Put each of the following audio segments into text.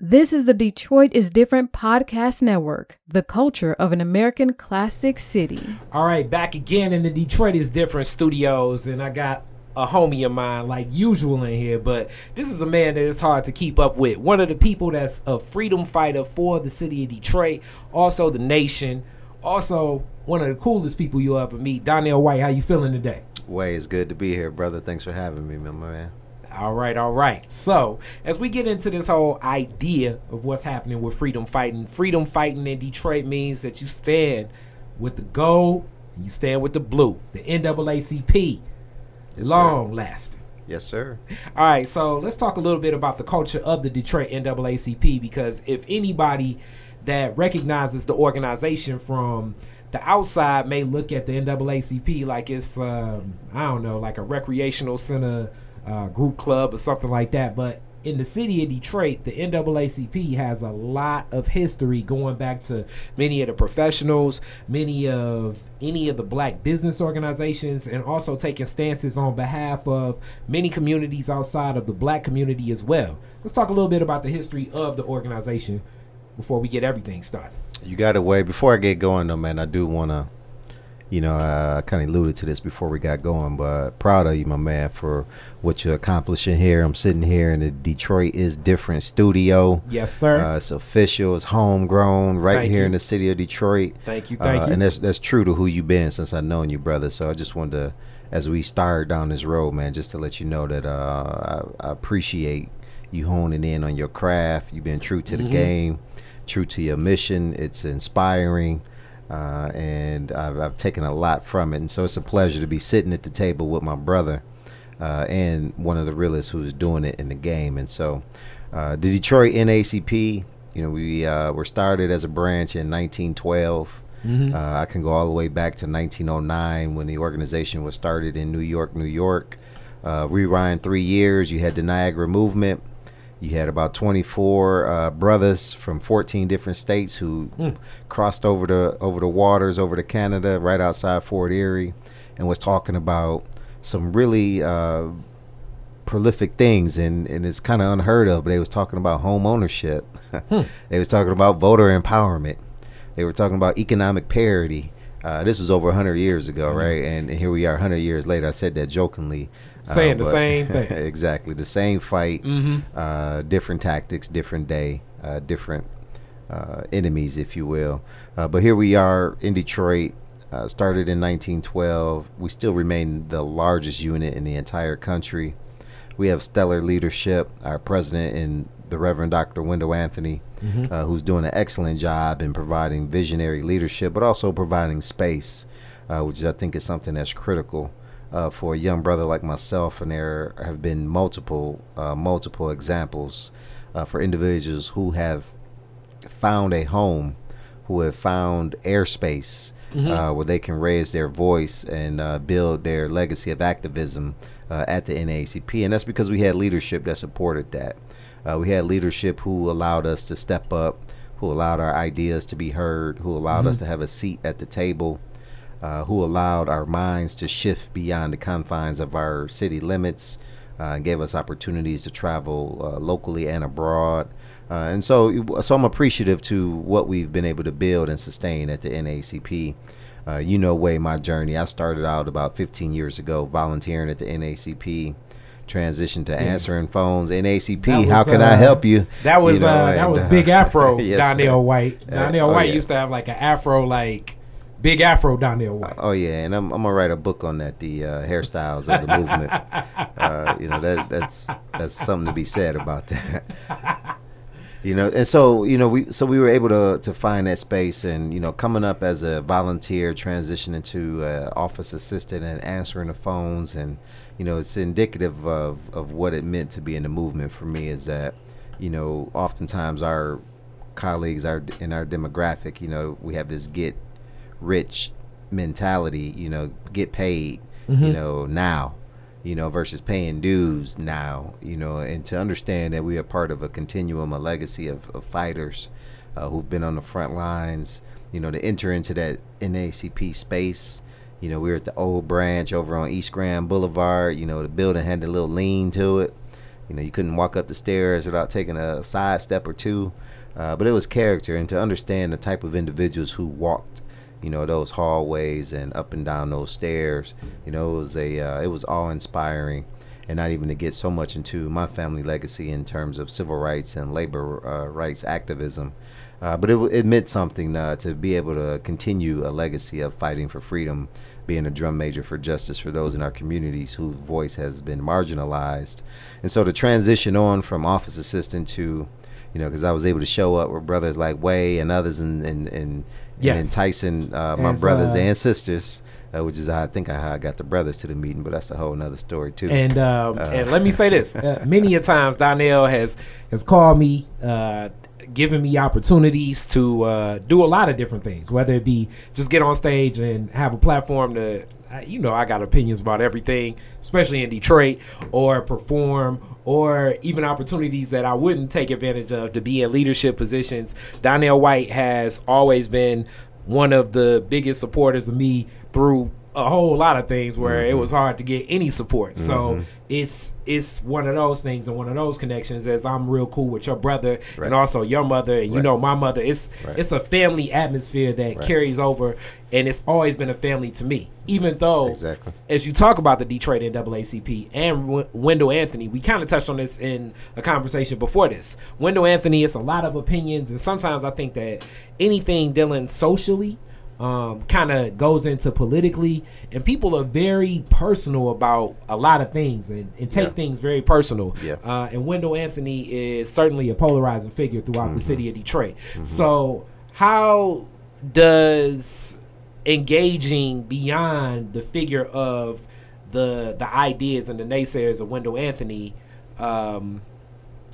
This is the Detroit is Different podcast network, the culture of an American classic city. All right, back again in the Detroit is Different studios, and I got a homie of mine like usual in here, but this is a man that is hard to keep up with. One of the people that's a freedom fighter for the city of Detroit, also the nation, also one of the coolest people you'll ever meet. Donnell White, how you feeling today? Way, it's good to be here, brother. Thanks for having me, my man. All right, all right. So, as we get into this whole idea of what's happening with freedom fighting, freedom fighting in Detroit means that you stand with the gold, you stand with the blue, the NAACP, Yes, long sir. lasting. Yes, sir. All right, so let's talk a little bit about the culture of the Detroit NAACP because if anybody that recognizes the organization from the outside may look at the NAACP like it's um, I don't know, like a recreational center uh, group club or something like that, but in the city of Detroit, the NAACP has a lot of history going back to many of the professionals, many of any of the black business organizations, and also taking stances on behalf of many communities outside of the black community as well. Let's talk a little bit about the history of the organization before we get everything started. You got it way. Before I get going, though, man, I do want to, you know, I kind of alluded to this before we got going, but proud of you, my man, for what you're accomplishing here. I'm sitting here in the Detroit is Different studio. Yes, sir. Uh, it's official. It's homegrown, right Thank here you. in the city of Detroit. thank you, thank Uh, you. And that's that's true to who you've been since I've known you, brother. So I just wanted to, as we start down this road, man, just to let you know that uh, I, I appreciate you honing in on your craft. You've been true to the Mhm. game, true to your mission. It's inspiring, uh, and I've, I've taken a lot from it. And so it's a pleasure to be sitting at the table with my brother. Uh, and one of the realists who's doing it in the game, and so uh, the Detroit NACP, you know, we uh, were started as a branch in 1912. Mhm. Uh, I can go all the way back to 1909 when the organization was started in New York, New York. Uh, rewind three years, you had the Niagara Movement. You had about 24 uh, brothers from 14 different states who Mm. crossed over the over the waters over to Canada, right outside Fort Erie, and was talking about some really uh, prolific things, and, and it's kind of unheard of. But they was talking about home ownership. they was talking about voter empowerment. They were talking about economic parity. Uh, this was over 100 years ago, right? And here we are, 100 years later. I said that jokingly. uh, Saying the same thing. exactly, the same fight, Mhm. uh, different tactics, different day, uh, different uh, enemies, if you will. Uh, but here we are in Detroit. Uh, started in 1912. We still remain the largest unit in the entire country. We have stellar leadership. Our president and the Reverend Dr. Wendell Anthony, Mhm. uh, who's doing an excellent job in providing visionary leadership, but also providing space, uh, which I think is something that's critical uh, for a young brother like myself. And there have been multiple, uh, multiple examples uh, for individuals who have found a home, who have found airspace Mhm. uh, where they can raise their voice and uh, build their legacy of activism uh, at the NAACP. And that's because we had leadership that supported that. Uh, we had leadership who allowed us to step up, who allowed our ideas to be heard, who allowed us to have a seat at the table, uh, who allowed our minds to shift beyond the confines of our city limits, uh, gave us opportunities to travel uh, locally and abroad. Uh, and so, so I'm appreciative to what we've been able to build and sustain at the NACP. Uh, you know, way my journey. I started out about 15 years ago volunteering at the NACP, transitioned to answering phones. NACP, how can I uh, help you? That was You know, uh, that was uh, Big Afro yes, Donnell. White. Yeah. Donnell Oh, White yeah. used to have like an Afro, like Big Afro Donnell White. Oh yeah, and I'm, I'm gonna write a book on that, the uh, hairstyles of the movement. Uh, you know that that's that's something to be said about that. You know, and so you know we so we were able to to find that space, and you know coming up as a volunteer, transitioning to uh, office assistant, and answering the phones, and you know it's indicative of of what it meant to be in the movement for me. Is that you know oftentimes our colleagues are in our demographic, you know, we have this get rich mentality, you know, get paid, you know, now, you know, versus paying dues now, you know, and to understand that we are part of a continuum, a legacy of, of fighters uh, who've been on the front lines, you know, to enter into that NACP space. You know, we were at the old branch over on East Grand Boulevard. You know, the building had a little lean to it. You know, you couldn't walk up the stairs without taking a side step or two. Uh, but it was character, and to understand the type of individuals who walked, you know, those hallways and up and down those stairs. You know, it was a uh, it was awe inspiring, and not even to get so much into my family legacy in terms of civil rights and labor uh, rights activism. Uh, but it, it meant something uh, to be able to continue a legacy of fighting for freedom, being a drum major for justice for those in our communities whose voice has been marginalized. And so to transition on from office assistant to, you know, because I was able to show up with brothers like Way and others and, and, and, Yes. and enticing uh, my brothers uh, and sisters, uh, which is how I think how I got the brothers to the meeting, but that's a whole nother story too. And um, Uh. and let me say this: uh, many a times Donnell has has called me, uh, given me opportunities to uh, do a lot of different things, whether it be just get on stage and have a platform to. Uh, You know, I got opinions about everything, especially in Detroit, or perform, or even opportunities that I wouldn't take advantage of to be in leadership positions. Donnell White has always been one of the biggest supporters of me through a whole lot of things where it mm-hmm. was hard to get any support. So mm-hmm. it's it's one of those things and one of those connections as I'm real cool with your brother Right. and also your mother and you know my mother. It's Right. it's a family atmosphere that Right. carries over and it's always been a family to me. Even though Exactly. as you talk about the Detroit NAACP and w- Wendell Anthony, we kind of touched on this in a conversation before this. Wendell Anthony, it's a lot of opinions, and sometimes I think that anything dealing socially um, kind of goes into politically, and people are very personal about a lot of things and, and take Yeah. things very personal. Yeah. Uh, and Wendell Anthony is certainly a polarizing figure throughout the city of Detroit. So, how does engaging beyond the figure of the the ideas and the naysayers of Wendell Anthony, um,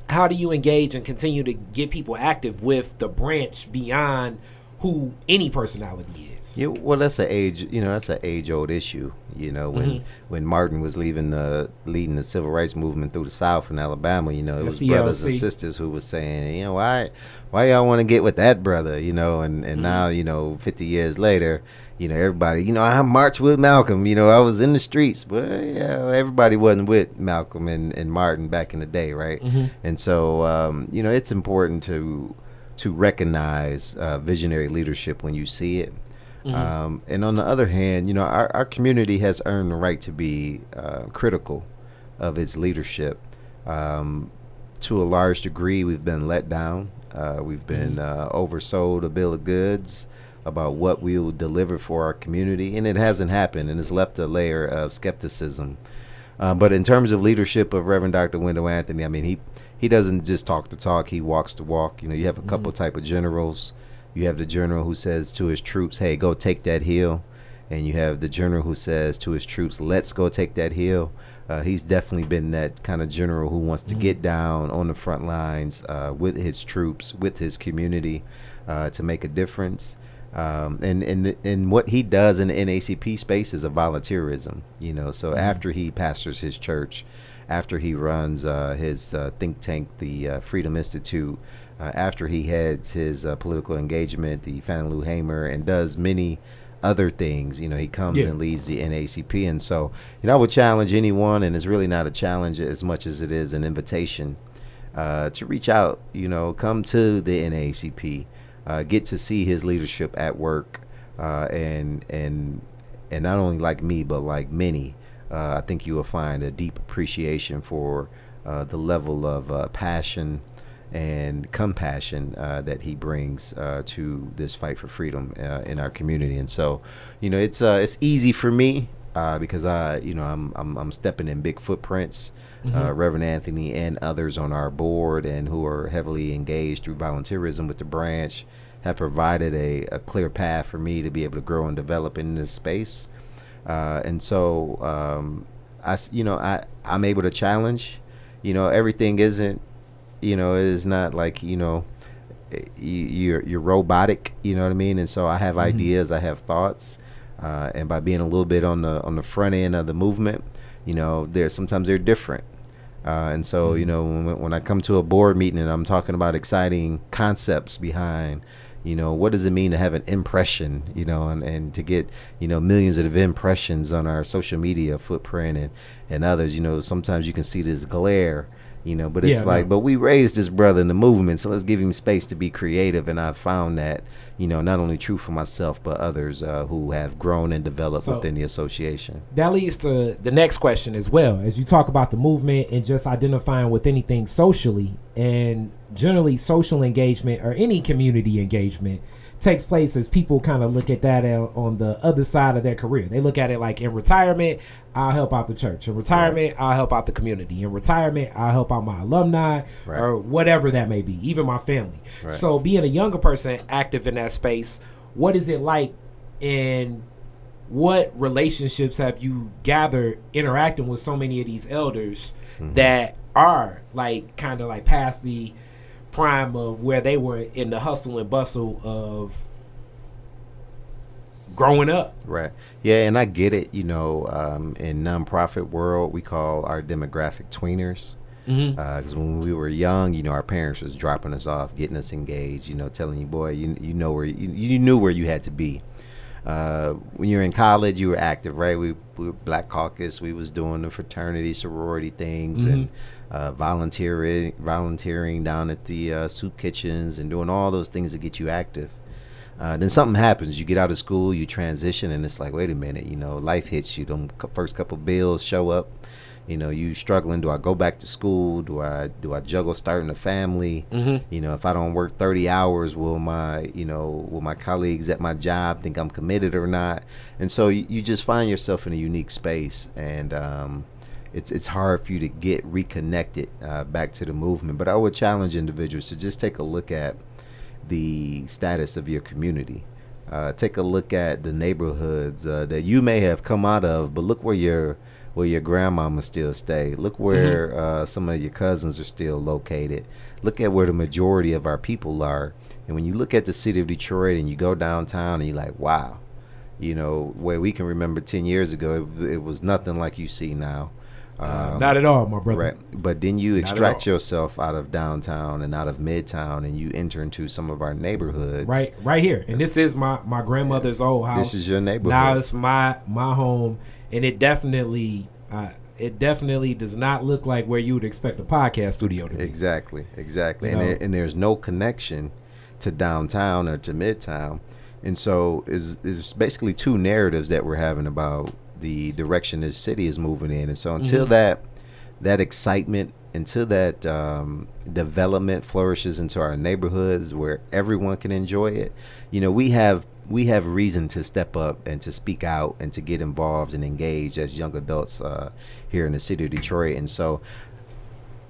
how do you engage and continue to get people active with the branch beyond who any personality is? Yeah, well, that's an age, you know, that's an age-old issue. You know, when Mhm. when Martin was leaving the leading the civil rights movement through the South in Alabama, you know, it The was brothers and sisters who was saying, you know, why why y'all want to get with that brother, you know, and and now, you know, 50 years later, you know, everybody, you know, I marched with Malcolm, you know, I was in the streets, but yeah, everybody wasn't with Malcolm and, and Martin back in the day, right? Mhm. And so, um, you know, it's important to to recognize uh, visionary leadership when you see it. Um, and on the other hand, you know, our, our community has earned the right to be uh, critical of its leadership. Um, to a large degree, we've been let down. Uh, we've been uh, oversold a bill of goods about what we will deliver for our community, and it hasn't happened, and it's left a layer of skepticism. Uh, but in terms of leadership of Reverend Dr. Wendell Anthony, I mean, he he doesn't just talk the talk; he walks the walk. You know, you have a couple type of generals. You have the general who says to his troops, "Hey, go take that hill," and you have the general who says to his troops, "Let's go take that hill." Uh, he's definitely been that kind of general who wants to get down on the front lines uh, with his troops, with his community, uh, to make a difference. Um, and and and what he does in the NACP space is a volunteerism, you know. So after he pastors his church, after he runs uh, his uh, think tank, the uh, Freedom Institute, uh, after he heads his uh, political engagement, the Fannie Lou Hamer, and does many other things, you know, he comes Yeah. and leads the NACP. And so, you know, I would challenge anyone, and it's really not a challenge as much as it is an invitation uh, to reach out, you know, come to the NAACP, uh, get to see his leadership at work, uh, and and and not only like me, but like many, I think you will find a deep appreciation for uh, the level of uh, passion and compassion uh, that he brings uh, to this fight for freedom uh, in our community. And so, you know, it's uh, it's easy for me uh, because I, you know, I'm, I'm I'm stepping in big footprints. Uh, Reverend Anthony and others on our board and who are heavily engaged through volunteerism with the branch have provided a, a clear path for me to be able to grow and develop in this space. Uh, and so, um, I, you know, I, I'm able to challenge, you know, everything isn't, you know, it is not like, you know, you're you're robotic, you know what I mean? And so I have ideas, I have thoughts, uh, and by being a little bit on the, on the front end of the movement, you know, there sometimes they're different. Uh, and so, you know, when, when I come to a board meeting and I'm talking about exciting concepts behind, you know, what does it mean to have an impression, you know, and, and to get, you know, millions of impressions on our social media footprint and, and others, you know, sometimes you can see this glare, you know. But it's Yeah, like, no. but we raised this brother in the movement, so let's give him space to be creative. And I've found that, you know, not only true for myself but others uh, who have grown and developed So- within the association. that leads to the next question as well as you talk about the movement and just identifying with anything socially and generally social engagement or any community engagement takes place as people kind of look at that on the other side of their career. They look at it like in retirement i'll help out the church. In retirement i'll help out the community. In retirement i'll help out my alumni Right. or whatever that may be even my family. Right. so being a younger person active in that space what is it like and what relationships have you gathered interacting with so many of these elders mm-hmm. that are like kind of like past the prime of where they were in the hustle and bustle of growing up Right. Yeah, and I get it. You know, um, in nonprofit world, we call our demographic tweeners. mm-hmm. Because when we were young, you know, our parents was dropping us off, getting us engaged. You know, telling you, boy, you you know where you, you knew where you had to be. Uh, when you're in college, you were active, right? We, we were Black Caucus. We was doing the fraternity, sorority things, and uh, volunteering, volunteering down at the uh, soup kitchens, and doing all those things to get you active. Uh, then something happens. You get out of school, you transition, and it's like, wait a minute, you know, life hits you. Them first couple bills show up. You know, you struggling. Do I go back to school? Do I do I juggle starting a family? Mm-hmm. You know, if I don't work thirty hours, will my you know will my colleagues at my job think I'm committed or not? And so you, you just find yourself in a unique space, and um, it's it's hard for you to get reconnected uh, back to the movement. But I would challenge individuals to just take a look at the status of your community. Uh, take a look at the neighborhoods uh, that you may have come out of, but look where your where your grandmama still stay. Look where uh, some of your cousins are still located. Look at where the majority of our people are. And when you look at the city of Detroit and you go downtown and you're like, wow, you know, where we can remember 10 years ago, it, it was nothing like you see now. Um, not at all my brother Right. But then you extract yourself out of downtown and out of midtown and you enter into some of our neighborhoods. right right here and this is my my grandmother's old house This is your neighborhood. now it's my my home and it definitely uh, it definitely does not look like where you would expect a podcast studio to be Exactly, exactly. You And, there, and there's no connection to downtown or to midtown. And so is is basically two narratives that we're having about the direction this city is moving in. And so until Mhm. that that excitement, until that um, development flourishes into our neighborhoods where everyone can enjoy it, you know, we have we have reason to step up and to speak out and to get involved and engage as young adults uh, here in the city of Detroit. And so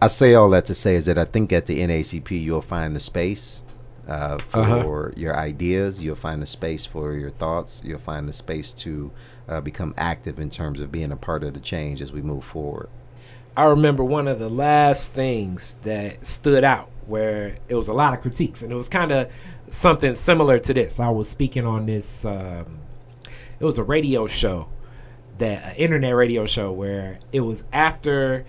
I say all that to say is that I think at the NACP you'll find the space uh, for Uh-huh. your ideas. You'll find the space for your thoughts. You'll find the space to uh, become active in terms of being a part of the change as we move forward. I remember one of the last things that stood out where it was a lot of critiques, and it was kind of something similar to this. I was speaking on this. Um, it was a radio show, that an internet radio show where it was after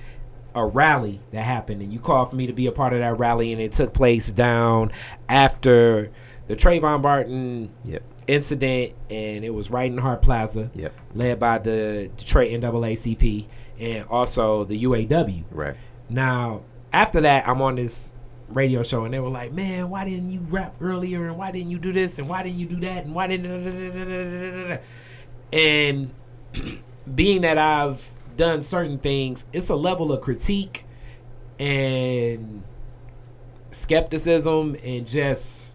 a rally that happened, and you called for me to be a part of that rally, and it took place down after the Trayvon Martin Yep. Incident, and it was right in Hart Plaza Yep. led by the Detroit NAACP and also the UAW. Right. Now, after that, I'm on this radio show, and they were like, "Man, why didn't you rap earlier? And why didn't you do this? And why didn't you do that? And why didn't?" And being that I've done certain things, it's a level of critique and skepticism and just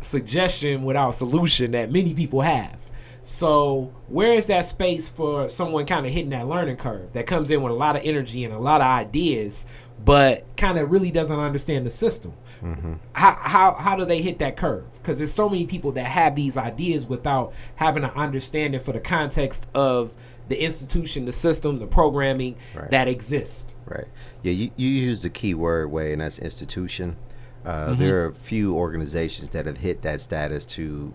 suggestion without solution that many people have. So, where is that space for someone kind of hitting that learning curve that comes in with a lot of energy and a lot of ideas, but kind of really doesn't understand the system? Mm-hmm. How, how, how do they hit that curve? Because there's so many people that have these ideas without having an understanding for the context of the institution, the system, the programming Right. that exists. Right. Yeah, you, you used the key word way, and that's institution. Uh, Mm-hmm. There are a few organizations that have hit that status to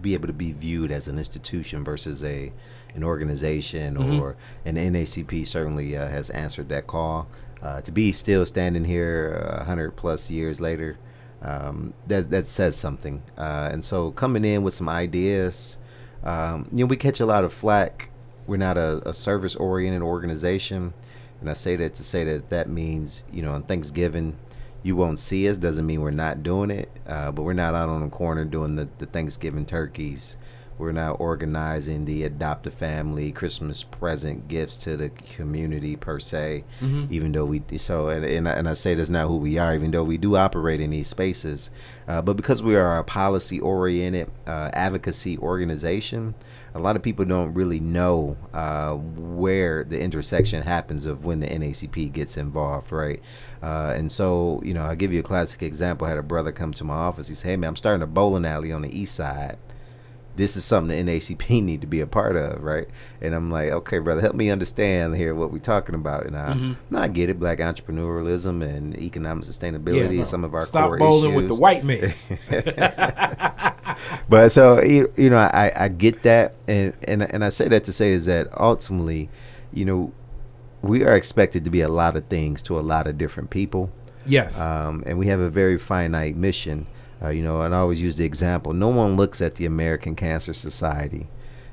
be able to be viewed as an institution versus a an organization Mhm. or an NACP certainly uh, has answered that call. Uh, to be still standing here a hundred plus years later, um, that that says something. Uh, and so coming in with some ideas, um, you know, we catch a lot of flack. We're not a, a service oriented organization. And I say that to say that that means, you know, on Thanksgiving, you won't see us. Doesn't mean we're not doing it, uh, but we're not out on the corner doing the, the Thanksgiving turkeys. We're not organizing the adopt a family Christmas present gifts to the community per se. Mm-hmm. Even though we so and and I, and I say that's not who we are. Even though we do operate in these spaces, uh, but because we are a policy oriented uh, advocacy organization, a lot of people don't really know uh, where the intersection happens of when the NACP gets involved, right? Uh, and so, you know, I'll give you a classic example. I had a brother come to my office. He said, Hey, man, I'm starting a bowling alley on the east side. This is something the NACP need to be a part of, right? And I'm like, okay, brother, help me understand here what we're talking about. And I, Mm-hmm. I get it, black entrepreneurialism and economic sustainability, bro. some of our Stop core bowling issues. with the white man. but so you you know I, I get that and, and and I say that to say is that ultimately you know we are expected to be a lot of things to a lot of different people yes. um, and we have a very finite mission uh, you know and I always use the example no one looks at the American Cancer Society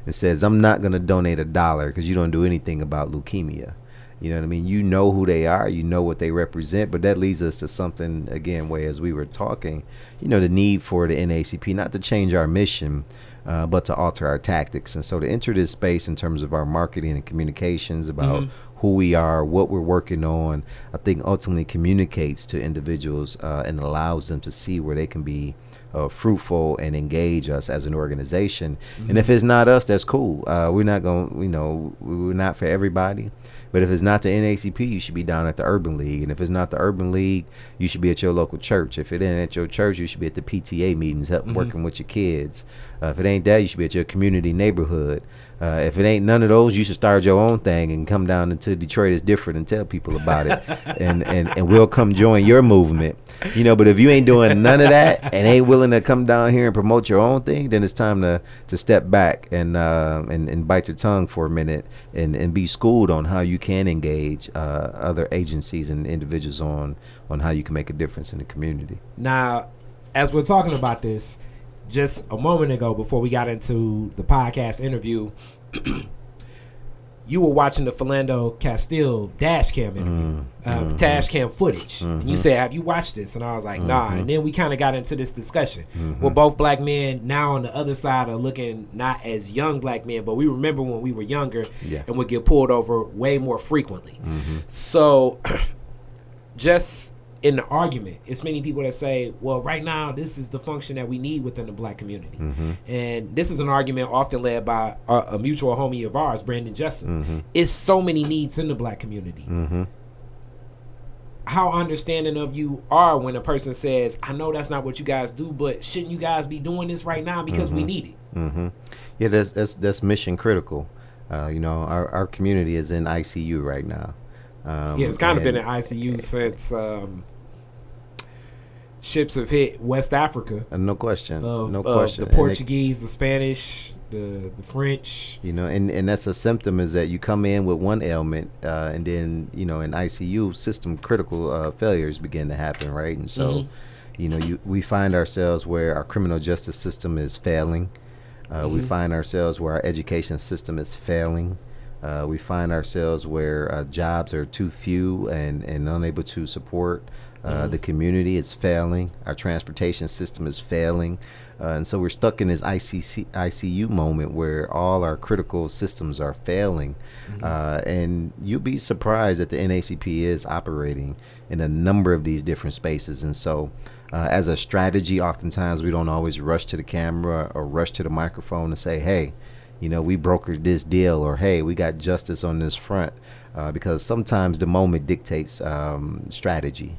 and says I'm not going to donate a dollar because you don't do anything about leukemia you know what I mean? You know who they are, you know what they represent, but that leads us to something again where as we were talking, you know, the need for the NACP not to change our mission, uh, but to alter our tactics. And so to enter this space in terms of our marketing and communications about who we are, what we're working on, I think ultimately communicates to individuals uh, and allows them to see where they can be uh, fruitful and engage us as an organization. And if it's not us, that's cool. Uh, we're not going, you know, we're not for everybody. But if it's not the NACP, you should be down at the Urban League. And if it's not the Urban League, you should be at your local church. If it ain't at your church, you should be at the PTA meetings, help working with your kids. Uh, if it ain't that, you should be at your community neighborhood. Uh, if it ain't none of those, you should start your own thing and come down into Detroit is different and tell people about it, and, and and we'll come join your movement. You know, but if you ain't doing none of that and ain't willing to come down here and promote your own thing, then it's time to to step back and uh, and and bite your tongue for a minute and and be schooled on how you can engage uh, other agencies and individuals on on how you can make a difference in the community. Now, as we're talking about this, just a moment ago before we got into the podcast interview, you were watching the Philando Castile dash cam interview, mm-hmm. uh, mm-hmm. dash cam footage, and you mm-hmm. said, "Have you watched this?" And I was like, "Nah." And then we kind of got into this discussion. We're both black men now on the other side are looking not as young black men, but we remember when we were younger Yeah. and would get pulled over way more frequently. So, just in the argument, it's many people that say, "Well, right now, this is the function that we need within the black community," and this is an argument often led by a, a mutual homie of ours, Brandon Justin. It's so many needs in the black community. How understanding of you are when a person says, "I know that's not what you guys do, but shouldn't you guys be doing this right now because we need it?" hmm Yeah, that's that's that's mission critical. Uh, you know, our our community is in ICU right now. Um, Yeah, it's kind of been in ICU since um, ships have hit West Africa. uh, no question, Of, no question. the And they- Portuguese, the Spanish, the the French. you know, and and that's a symptom is that you come in with one ailment, uh, and then you know in ICU system critical uh, failures begin to happen, right? And so, Mhm. you know, you we find ourselves where our criminal justice system is failing. Uh, We Mhm. find ourselves where our education system is failing. Uh, we find ourselves where uh, jobs are too few and, and unable to support uh, Mhm. the community. It's failing. Our transportation system is failing. Uh, and so we're stuck in this ICC, ICU moment where all our critical systems are failing. Uh, and you'll be surprised that the NACP is operating in a number of these different spaces. And so, uh, as a strategy, oftentimes we don't always rush to the camera or rush to the microphone and say, hey, you know, we brokered this deal, or hey, we got justice on this front, uh, because sometimes the moment dictates um, strategy,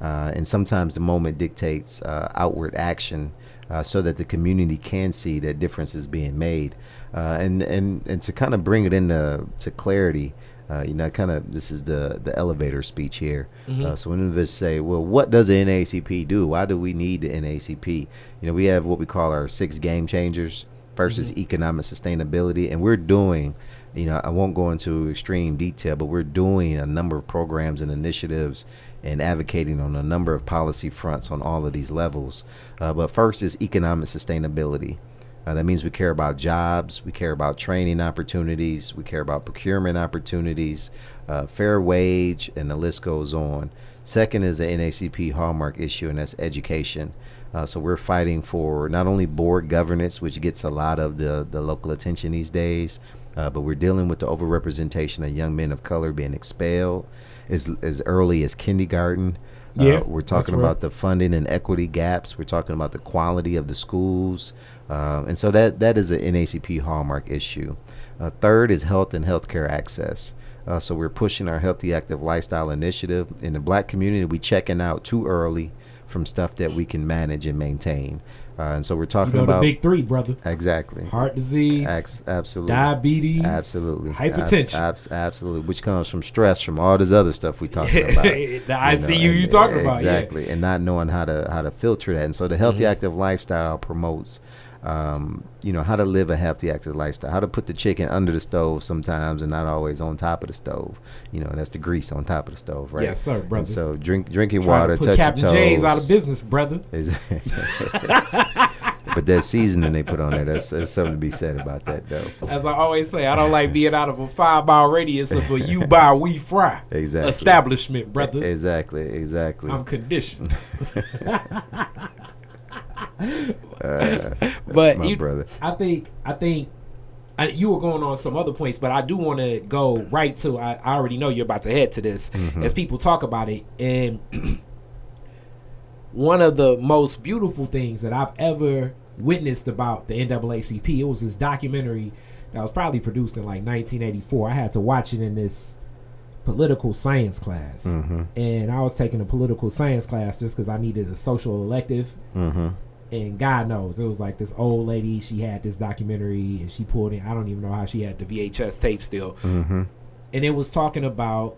uh, and sometimes the moment dictates uh, outward action, uh, so that the community can see that difference is being made, uh, and and and to kind of bring it into to clarity. Uh, you know, kind of this is the the elevator speech here. Uh, so when individuals say, "Well, what does the NACP do? Why do we need the NACP?" You know, we have what we call our six game changers. First is economic sustainability, and we're doing. You know, I won't go into extreme detail, but we're doing a number of programs and initiatives and advocating on a number of policy fronts on all of these levels. Uh, but first is economic sustainability. Uh, that means we care about jobs, we care about training opportunities, we care about procurement opportunities, uh, fair wage, and the list goes on. Second is the NAACP hallmark issue, and that's education. Uh, so we're fighting for not only board governance, which gets a lot of the, the local attention these days, uh, but we're dealing with the overrepresentation of young men of color being expelled as, as early as kindergarten. Uh, Yeah, we're talking right. about the funding and equity gaps. We're talking about the quality of the schools. Uh, and so that, that is an NACP hallmark issue. Uh, third is health and healthcare access. Uh, so we're pushing our healthy active lifestyle initiative in the black community. We checking out too early from stuff that we can manage and maintain. Uh, and so we're You talking know the about big three, brother: exactly heart disease, Ex- absolutely diabetes, absolutely hypertension. Ab- abs- absolutely which comes from stress from all this other stuff we talking about the ICU you and- talking about, yeah. exactly and not knowing how to how to filter that and so the healthy Mhm. active lifestyle promotes um, you know how to live a healthy active lifestyle how to put the chicken under the stove sometimes and not always on top of the stove you know that's the grease on top of the stove right Yes, sir, And brother. so drink drinking Trying water to touch Captain your toes J's out of business, brother. but that seasoning they put on there that's, there's something to be said about that though As I always say, I don't like being out of a five mile radius of a you buy we fry exactly establishment, brother. exactly exactly I'm conditioned. Uh, but my you, brother I think I think I, you were going on some other points, but I do want to go right to. I, I already know you're about to head to this Mm-hmm. as people talk about it, and one of the most beautiful things that I've ever witnessed about the NAACP. It was this documentary that was probably produced in like 1984. I had to watch it in this political science class, Mhm. and I was taking a political science class just because I needed a social elective mm-hmm. And God knows it was like this old lady. She had this documentary, and she pulled in. I don't even know how she had the VHS tape still, Mm-hmm. and it was talking about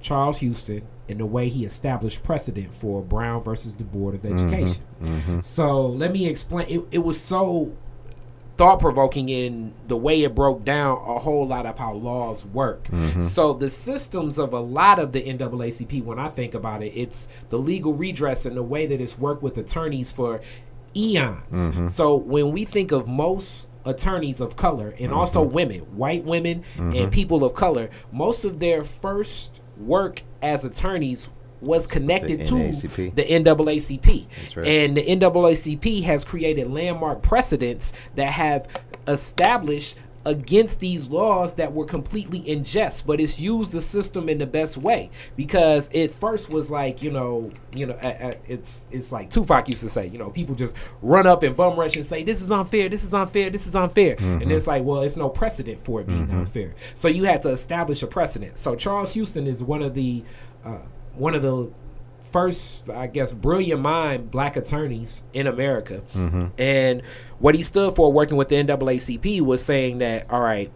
Charles Houston and the way he established precedent for Brown versus the Board of Education. Mm-hmm. So let me explain. It, it was so thought provoking in the way it broke down a whole lot of how laws work. Mm-hmm. So the systems of a lot of the NAACP, when I think about it, it's the legal redress and the way that it's worked with attorneys for eons. Mm-hmm. So when we think of most attorneys of color and also women, white women Mm-hmm. and people of color, most of their first work as attorneys was connected to NAACP. the NAACP. Right. And the NAACP has created landmark precedents that have established against these laws that were completely unjust, but it's used the system in the best way because it first was like you know, you know, uh, uh, it's it's like Tupac used to say, you know, people just run up and bum rush and say this is unfair, this is unfair, this is unfair, and it's like, well, it's no precedent for it being unfair. So you had to establish a precedent. So Charles Houston is one of the uh, one of the first, I guess, brilliant mind black attorneys in America. Mm-hmm. And what he stood for working with the NAACP was saying that, all right,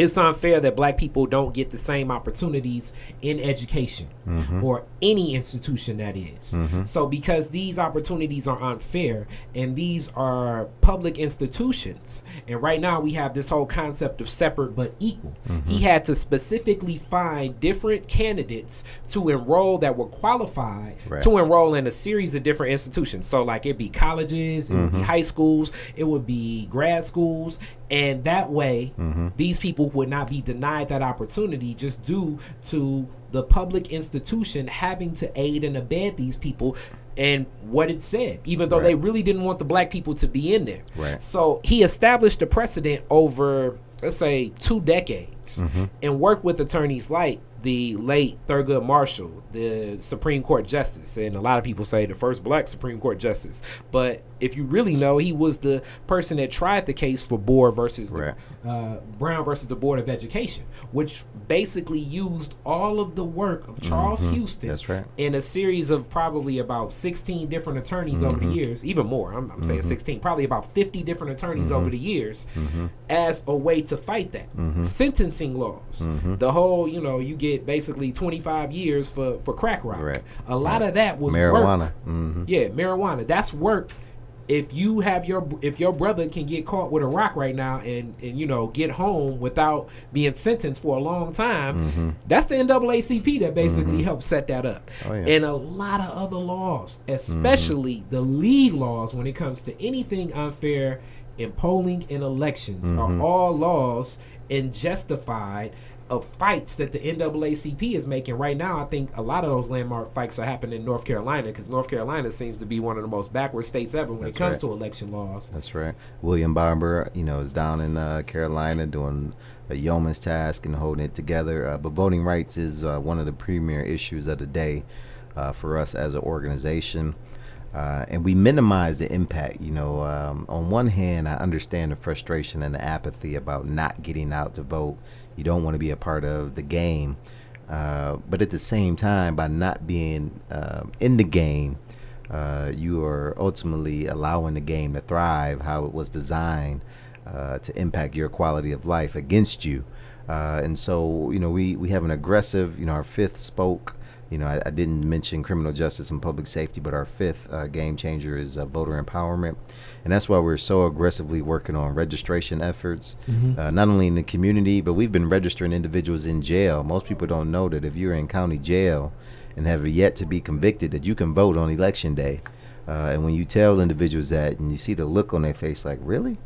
it's unfair that black people don't get the same opportunities in education mm-hmm. or any institution that is. Mm-hmm. So, because these opportunities are unfair and these are public institutions, and right now we have this whole concept of separate but equal, he mm-hmm. had to specifically find different candidates to enroll that were qualified Right. to enroll in a series of different institutions. So, like, it'd be colleges, it would be high schools, it would be grad schools, and that way, these people would not be denied that opportunity just due to the public institution having to aid and abet these people and what it said, even though they really didn't want the black people to be in there. Right. So he established a precedent over, let's say, two decades Mm-hmm. and worked with attorneys like the late Thurgood Marshall, the Supreme Court Justice. And a lot of people say the first black Supreme Court Justice. But if you really know, he was the person that tried the case for Board versus Right. the, uh, Brown versus the Board of Education, which basically used all of the work of Charles mm-hmm. Houston Mm-hmm. That's right. in a series of probably about 16 different attorneys over the mm-hmm. years, even more. I'm, I'm saying mm-hmm. 16, probably about 50 different attorneys over the years as a way to fight that. Sentencing laws. The whole, you know, you get basically 25 years for, for crack rock. Right. A lot of that was. Marijuana. Mm-hmm. Yeah, marijuana. That's work if you have your if your brother can get caught with a rock right now and and you know get home without being sentenced for a long time, Mm-hmm. that's the NAACP that basically helped set that up, Oh, yeah. and a lot of other laws, especially the league laws when it comes to anything unfair in polling and elections, Mm-hmm. are all laws and justified of fights that the NAACP is making right now. I think a lot of those landmark fights are happening in North Carolina because North Carolina seems to be one of the most backward states ever when That's it comes right. to election laws. That's right. William Barber, you know, is down in uh, Carolina doing a yeoman's task and holding it together. Uh, but voting rights is uh, one of the premier issues of the day uh, for us as an organization. Uh, and we minimize the impact. You know, um, on one hand, I understand the frustration and the apathy about not getting out to vote. You don't want to be a part of the game. Uh, but at the same time, by not being uh, in the game, uh, you are ultimately allowing the game to thrive how it was designed uh, to impact your quality of life against you. Uh, and so, you know, we, we have an aggressive, you know, our fifth spoke. You know, I, I didn't mention criminal justice and public safety, but our fifth uh, game changer is uh, voter empowerment. And that's why we're so aggressively working on registration efforts, uh, not only in the community, but we've been registering individuals in jail. Most people don't know that if you're in county jail and have yet to be convicted, that you can vote on election day. Uh, and when you tell individuals that and you see the look on their face, like, really?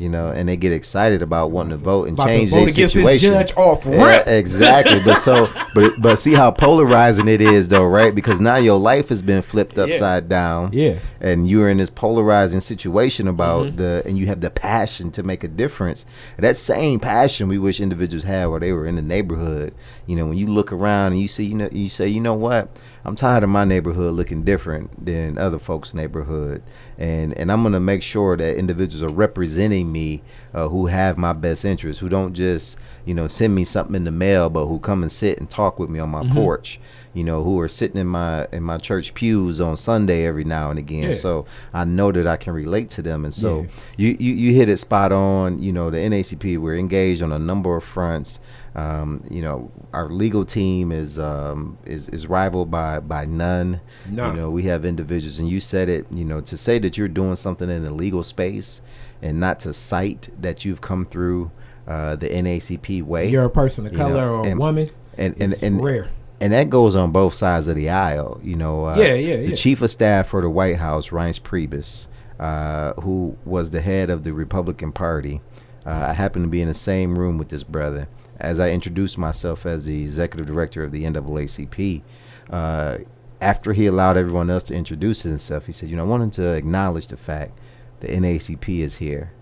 You know, and they get excited about wanting to vote and About change their this situation. judge off Yeah, exactly. But so, but but see how polarizing it is, though, right? Because now your life has been flipped Yeah. upside down Yeah. and you're in this polarizing situation about Mm-hmm. the and you have the passion to make a difference that same passion we wish individuals had while they were in the neighborhood you know when you look around and you see you know you say you know what i'm tired of my neighborhood looking different than other folks neighborhood and and i'm going to make sure that individuals are representing me uh, who have my best interests who don't just you know send me something in the mail but who come and sit and talk with me on Mm-hmm. my porch you know who are sitting in my in my church pews on sunday every now and again Yeah. so I know that I can relate to them, and so Yeah. you, you you hit it spot on. You know, the NACP we're engaged on a number of fronts. Um, you know, our legal team is um, is is rivaled by by none. None. You know, we have individuals, and you said it. You know, to say that you're doing something in the legal space, and not to cite that you've come through uh, the NACP way. You're a person of You know, color or a and- woman. and and It's and rare. and that goes on both sides of the aisle. You know, uh, Yeah, yeah, The chief of staff for the White House, Reince Priebus, uh, who was the head of the Republican Party, uh, I happened to be in the same room with this brother as I introduced myself as the executive director of the NAACP. Uh, after he allowed everyone else to introduce himself, he said, "You know, I wanted to acknowledge the fact the NAACP is here."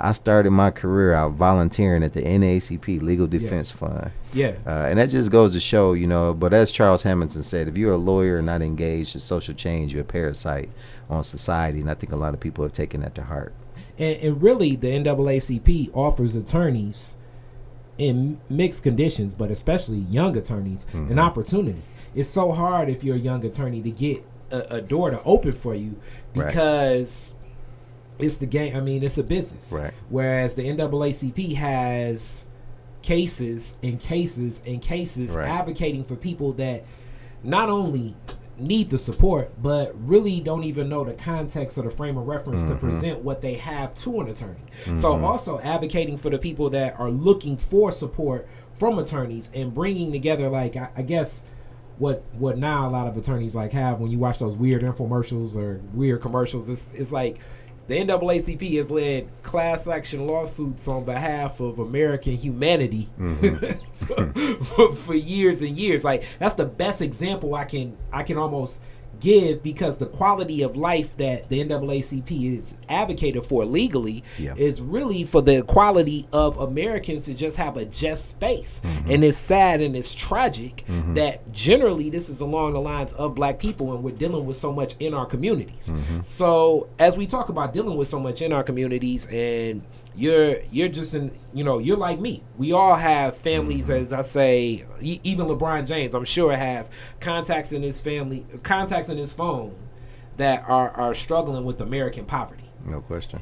I started my career out volunteering at the NAACP Legal Defense Yes. Fund. Yeah. Uh, and that just goes to show, you know, but as Charles Hamilton said, if you're a lawyer and not engaged in social change, you're a parasite on society. And I think a lot of people have taken that to heart. And, and really, the NAACP offers attorneys in mixed conditions, but especially young attorneys, Mm-hmm. an opportunity. It's so hard if you're a young attorney to get a, a door to open for you Right. because it's the game. I mean, it's a business. Right. Whereas the NAACP has cases and cases and cases Right. advocating for people that not only need the support but really don't even know the context or the frame of reference to mm-hmm. present what they have to an attorney. So mm-hmm. also advocating for the people that are looking for support from attorneys and bringing together like i, I guess what what now a lot of attorneys like have when you watch those weird infomercials or weird commercials it's, it's like the NAACP has led class action lawsuits on behalf of American humanity for, mm-hmm. for, for years and years. Like that's the best example I can I can almost give because the quality of life that the NAACP is advocated for legally Yeah. is really for the quality of Americans to just have a just space. Mm-hmm. And it's sad and it's tragic mm-hmm. that generally this is along the lines of black people and we're dealing with so much in our communities. Mm-hmm. So as we talk about dealing with so much in our communities and you're you're just in you know you're like me. We all have families as i say e- even lebron james i'm sure has contacts in his family contacts in his phone that are are struggling with american poverty. No question.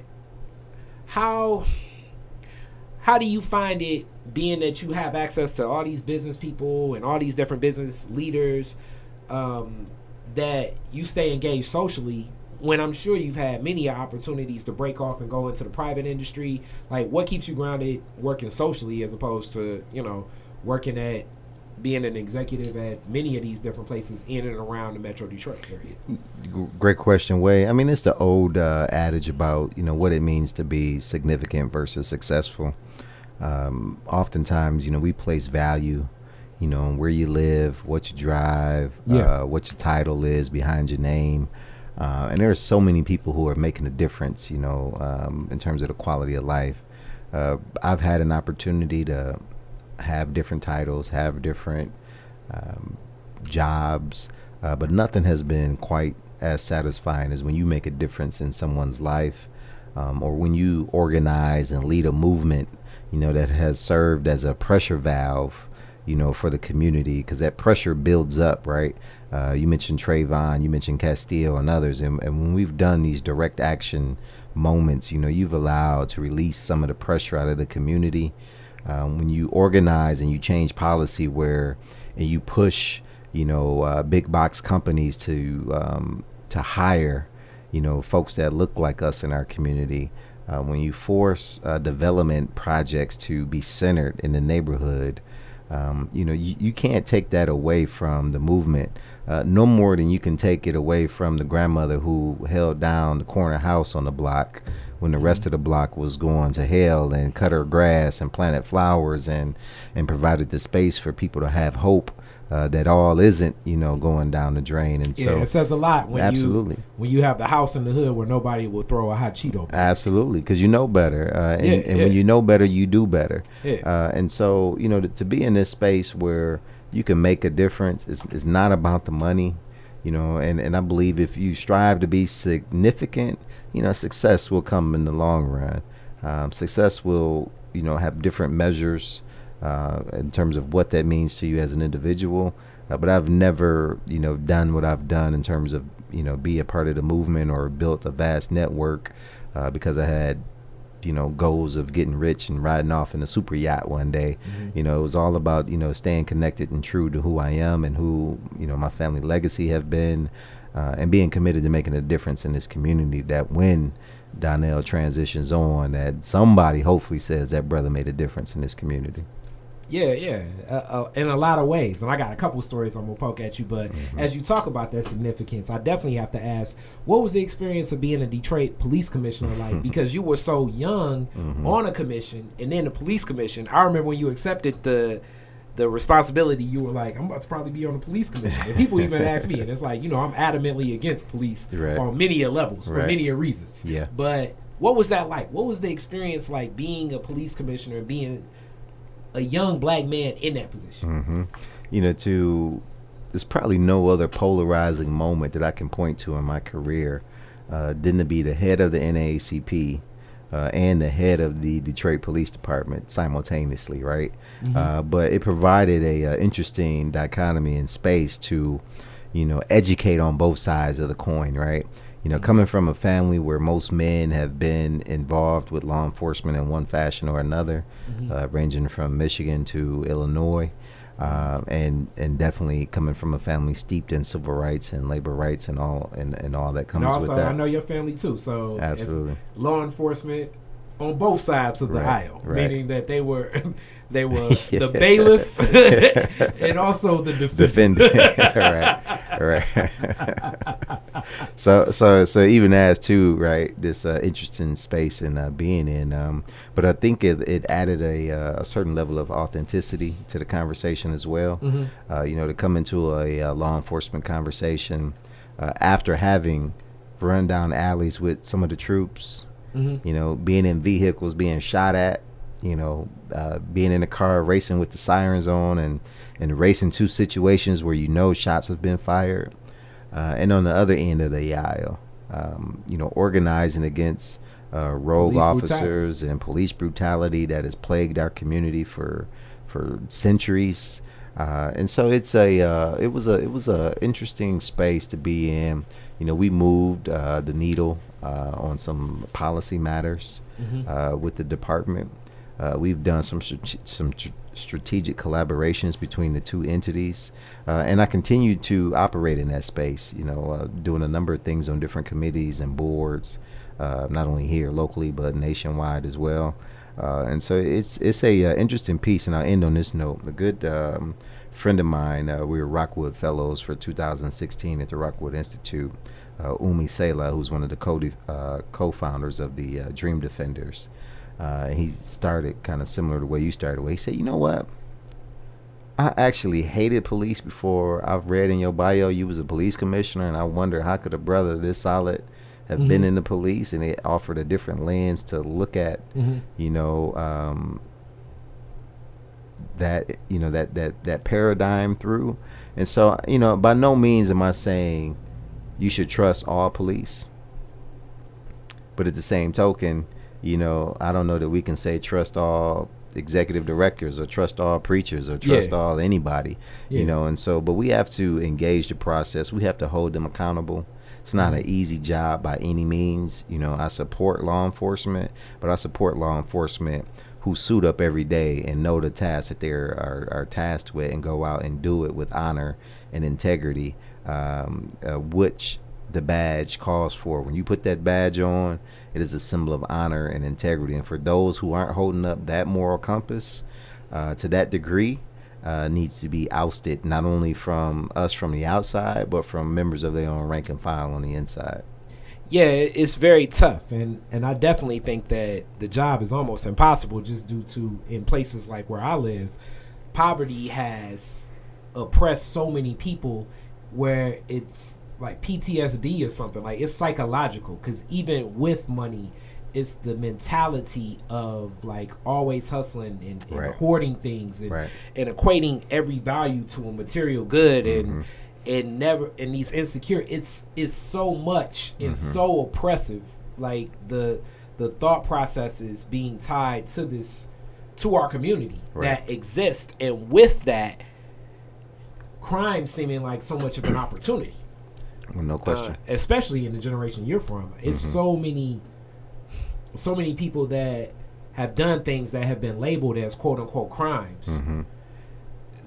how how do you find it being that you have access to all these business people and all these different business leaders um, that you stay engaged socially when I'm sure you've had many opportunities to break off and go into the private industry, like what keeps you grounded working socially as opposed to you know working at being an executive at many of these different places in and around the Metro Detroit area? Great question, Way. I mean, it's the old uh, adage about you know what it means to be significant versus successful. Um, oftentimes, you know, we place value, you know, on where you live, what you drive, Yeah. uh, what your title is behind your name. Uh, and there are so many people who are making a difference, you know, um, in terms of the quality of life. Uh, I've had an opportunity to have different titles, have different um, jobs, uh, but nothing has been quite as satisfying as when you make a difference in someone's life, um, or when you organize and lead a movement, you know, that has served as a pressure valve, you know, for the community, because that pressure builds up, right? Uh, you mentioned Trayvon, you mentioned Castile, and others, and, and when we've done these direct action moments, you know, you've allowed to release some of the pressure out of the community. Um, when you organize and you change policy where and you push you know uh, big box companies to um, to hire you know folks that look like us in our community uh, when you force uh, development projects to be centered in the neighborhood um, you know you, you can't take that away from the movement uh, no more than you can take it away from the grandmother who held down the corner house on the block when the rest of the block was going to hell and cut her grass and planted flowers and and provided the space for people to have hope uh, that all isn't you know going down the drain and Yeah, so it says a lot when Absolutely. you when you have the house in the hood where nobody will throw a hot Cheeto. Absolutely, because you know better, uh, and, Yeah, and when you know better, you do better. Yeah. Uh, and so, you know, to, to be in this space where you can make a difference, it's, it's not about the money, you know. And, and I believe if you strive to be significant, you know, success will come in the long run. Um, success will, you know, have different measures uh, in terms of what that means to you as an individual. Uh, but I've never, you know, done what I've done in terms of, you know, be a part of the movement or built a vast network uh, because I had, you know, goals of getting rich and riding off in a super yacht one day. You know, it was all about, you know, staying connected and true to who I am and who, you know, my family legacy have been uh, and being committed to making a difference in this community that when Donnell transitions on, that somebody hopefully says that brother made a difference in this community. Yeah, yeah, uh, uh, in a lot of ways. And I got a couple stories I'm gonna poke at you, but Mm-hmm. as you talk about that significance, I definitely have to ask, what was the experience of being a Detroit police commissioner like? because you were so young Mm-hmm. on a commission, and then the police commission. I remember when you accepted the the responsibility, you were like, I'm about to probably be on the police commission. And people even ask me, and it's like, you know, I'm adamantly against police Right. on many a levels for Right. many a reasons. Yeah. But what was that like? What was the experience like being a police commissioner, being a young black man in that position? hmm You know, to there's probably no other polarizing moment that I can point to in my career uh, than to be the head of the NAACP uh, and the head of the Detroit Police Department simultaneously, right? Uh, but it provided a uh, interesting dichotomy in space to, you know, educate on both sides of the coin, right? You know, coming from a family where most men have been involved with law enforcement in one fashion or another, uh, ranging from Michigan to Illinois, uh, and and definitely coming from a family steeped in civil rights and labor rights and all and, and all that And comes also, with that. I know your family too. So, Absolutely. law enforcement on both sides of the Right, aisle, right. meaning that they were they were the bailiff and also the defendant. defend right right so so so even as too right this uh, interesting space and uh, being in um but i think it, it added a, uh, a certain level of authenticity to the conversation as well Mhm. uh, you know to come into a, uh law enforcement conversation uh, after having run down alleys with some of the troops Mhm. you know, being in vehicles, being shot at, you know, uh, being in a car racing with the sirens on and, and racing two situations where you know shots have been fired. Uh, and on the other end of the aisle, um, you know, organizing against uh, rogue Police officers and police brutality that has plagued our community for for centuries. Uh, and so it's a uh, it was a it was a interesting space to be in. You know, we moved uh, the needle uh, on some policy matters Mhm. uh, with the department. Uh, we've done some some tr- strategic collaborations between the two entities, uh, and I continue to operate in that space. You know, uh, doing a number of things on different committees and boards, uh, not only here locally but nationwide as well. Uh, and so it's it's a uh, interesting piece, and I'll end on this note. A good um, friend of mine, we were Rockwood Fellows for 2016 at the Rockwood Institute. Umi Selah, who's one of the co co-founders of the Dream Defenders, uh, he started kind of similar to the way you started. Where he said, "You know what? I actually hated police before I've read in your bio you was a police commissioner, and I wonder how could a brother this solid have been Mhm. in the police, and it offered a different lens to look at, Mhm. you know, um, that you know that that that paradigm through. And so, you know, by no means am I saying you should trust all police, but at the same token, you know, I don't know that we can say trust all executive directors or trust all preachers or trust Yeah. all anybody, Yeah. you know. And so, but we have to engage the process. We have to hold them accountable. It's not Mhm. an easy job by any means. You know, I support law enforcement, but I support law enforcement who suit up every day and know the tasks that they are, are tasked with and go out and do it with honor and integrity, um, uh, which the badge calls for. When you put that badge on, it is a symbol of honor and integrity. And for those who aren't holding up that moral compass uh, to that degree, uh, needs to be ousted not only from us from the outside, but from members of their own rank and file on the inside. Yeah, it's very tough, and and I definitely think that the job is almost impossible just due to in places like where I live, poverty has oppressed so many people where it's like PTSD or something like it's psychological because even with money it's the mentality of like always hustling and, and Right. hoarding things and, Right. and equating every value to a material good and Mhm. and never and these insecure it's it's so much and Mm-hmm. so oppressive like the the thought processes being tied to this to our community Right. that exist and with that crime seeming like so much of an opportunity no question. uh, especially in the generation you're from. It's Mhm. so many, so many people that have done things that have been labeled as quote unquote crimes. hmm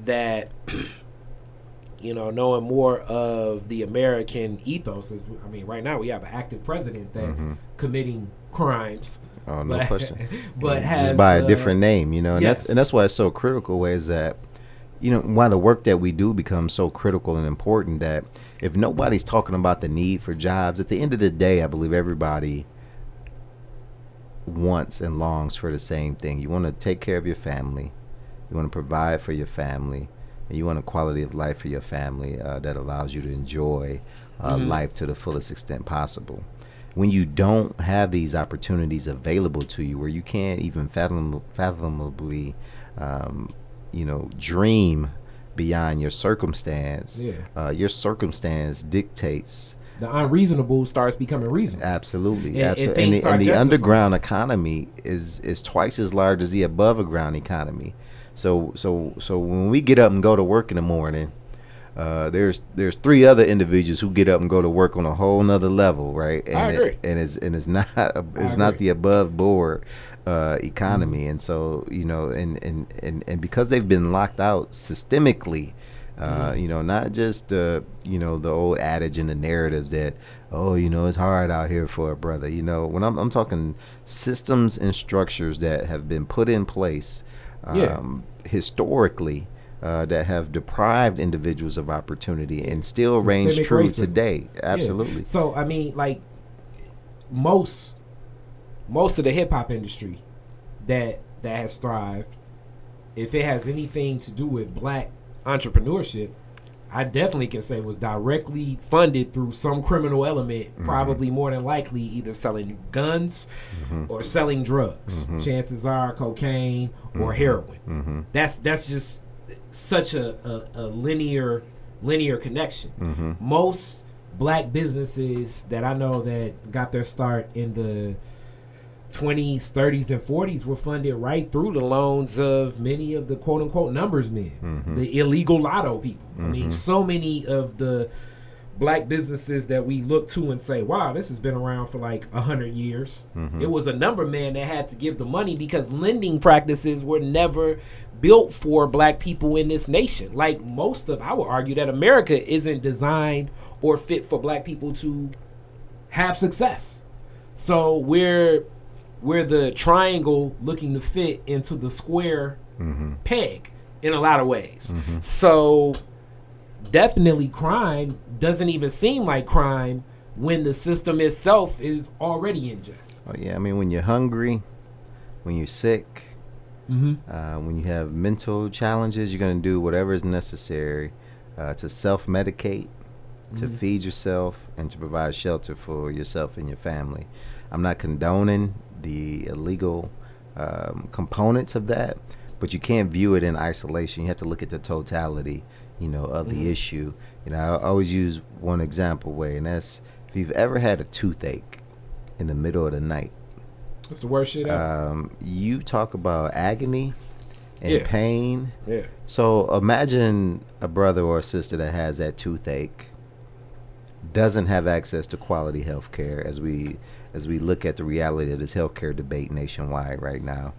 That you know, knowing more of the American ethos. Is, I mean, right now we have an active president that's Mhm. committing crimes. Oh, no but, question. but has, just by a uh, different name, you know, and yes. that's and that's why it's so critical. Is that you know why the work that we do becomes so critical and important that if nobody's talking about the need for jobs, at the end of the day, I believe everybody wants and longs for the same thing. You want to take care of your family, you want to provide for your family, and you want a quality of life for your family uh, that allows you to enjoy uh, Mhm. life to the fullest extent possible. When you don't have these opportunities available to you, where you can't even fathom, fathomably, um, you know, dream beyond your circumstance, Yeah. uh, your circumstance dictates The unreasonable starts becoming reasonable. Absolutely, And- and absolutely. things And, the, and the underground economy is is twice as large as the above ground economy. So so so when we get up and go to work in the morning, uh, there's there's three other individuals who get up and go to work on a whole nother level, right? And I agree. It, and it's and it's not a, it's not the above board uh, economy, and so you know, and and and and because they've been locked out systemically. Uh, Mhm. You know, not just the you know the old adage and the narratives that oh you know it's hard out here for a brother. You know, when I'm I'm talking systems and structures that have been put in place Yeah. um, historically uh, that have deprived individuals of opportunity and still reigns true racism. today. Yeah. Absolutely. So I mean, like most most of the hip hop industry that that has thrived, if it has anything to do with black entrepreneurship, I definitely can say was directly funded through some criminal element, Mm-hmm. probably more than likely either selling guns Mm-hmm. or selling drugs. Chances are cocaine or heroin. Mm-hmm. That's that's just such a, a, a linear linear connection. Mm-hmm. Most black businesses that I know that got their start in the 20s, 30s, and 40s were funded right through the loans of many of the quote unquote numbers men, Mhm. the illegal lotto people. I mean, Mhm. so many of the black businesses that we look to and say, "Wow, this has been around for like a hundred years." Mm-hmm. It was a number man that had to give the money because lending practices were never built for black people in this nation. Like most of, I would argue that America isn't designed or fit for black people to have success. So we're we're the triangle looking to fit into the square Mm-hmm. peg in a lot of ways. So definitely crime doesn't even seem like crime when the system itself is already unjust. Oh yeah, I mean when you're hungry, when you're sick, Mm-hmm. uh, when you have mental challenges, you're gonna do whatever is necessary uh, to self-medicate, to Mhm. feed yourself, and to provide shelter for yourself and your family. I'm not condoning the illegal um, components of that, but you can't view it in isolation. You have to look at the totality, you know, of the issue. You know, I always use one example way, and that's if you've ever had a toothache in the middle of the night. What's the worst shit ever? Um, you talk about agony and Yeah. pain. yeah. So imagine a brother or a sister that has that toothache, doesn't have access to quality health care as we as we look at the reality of this healthcare debate nationwide right now.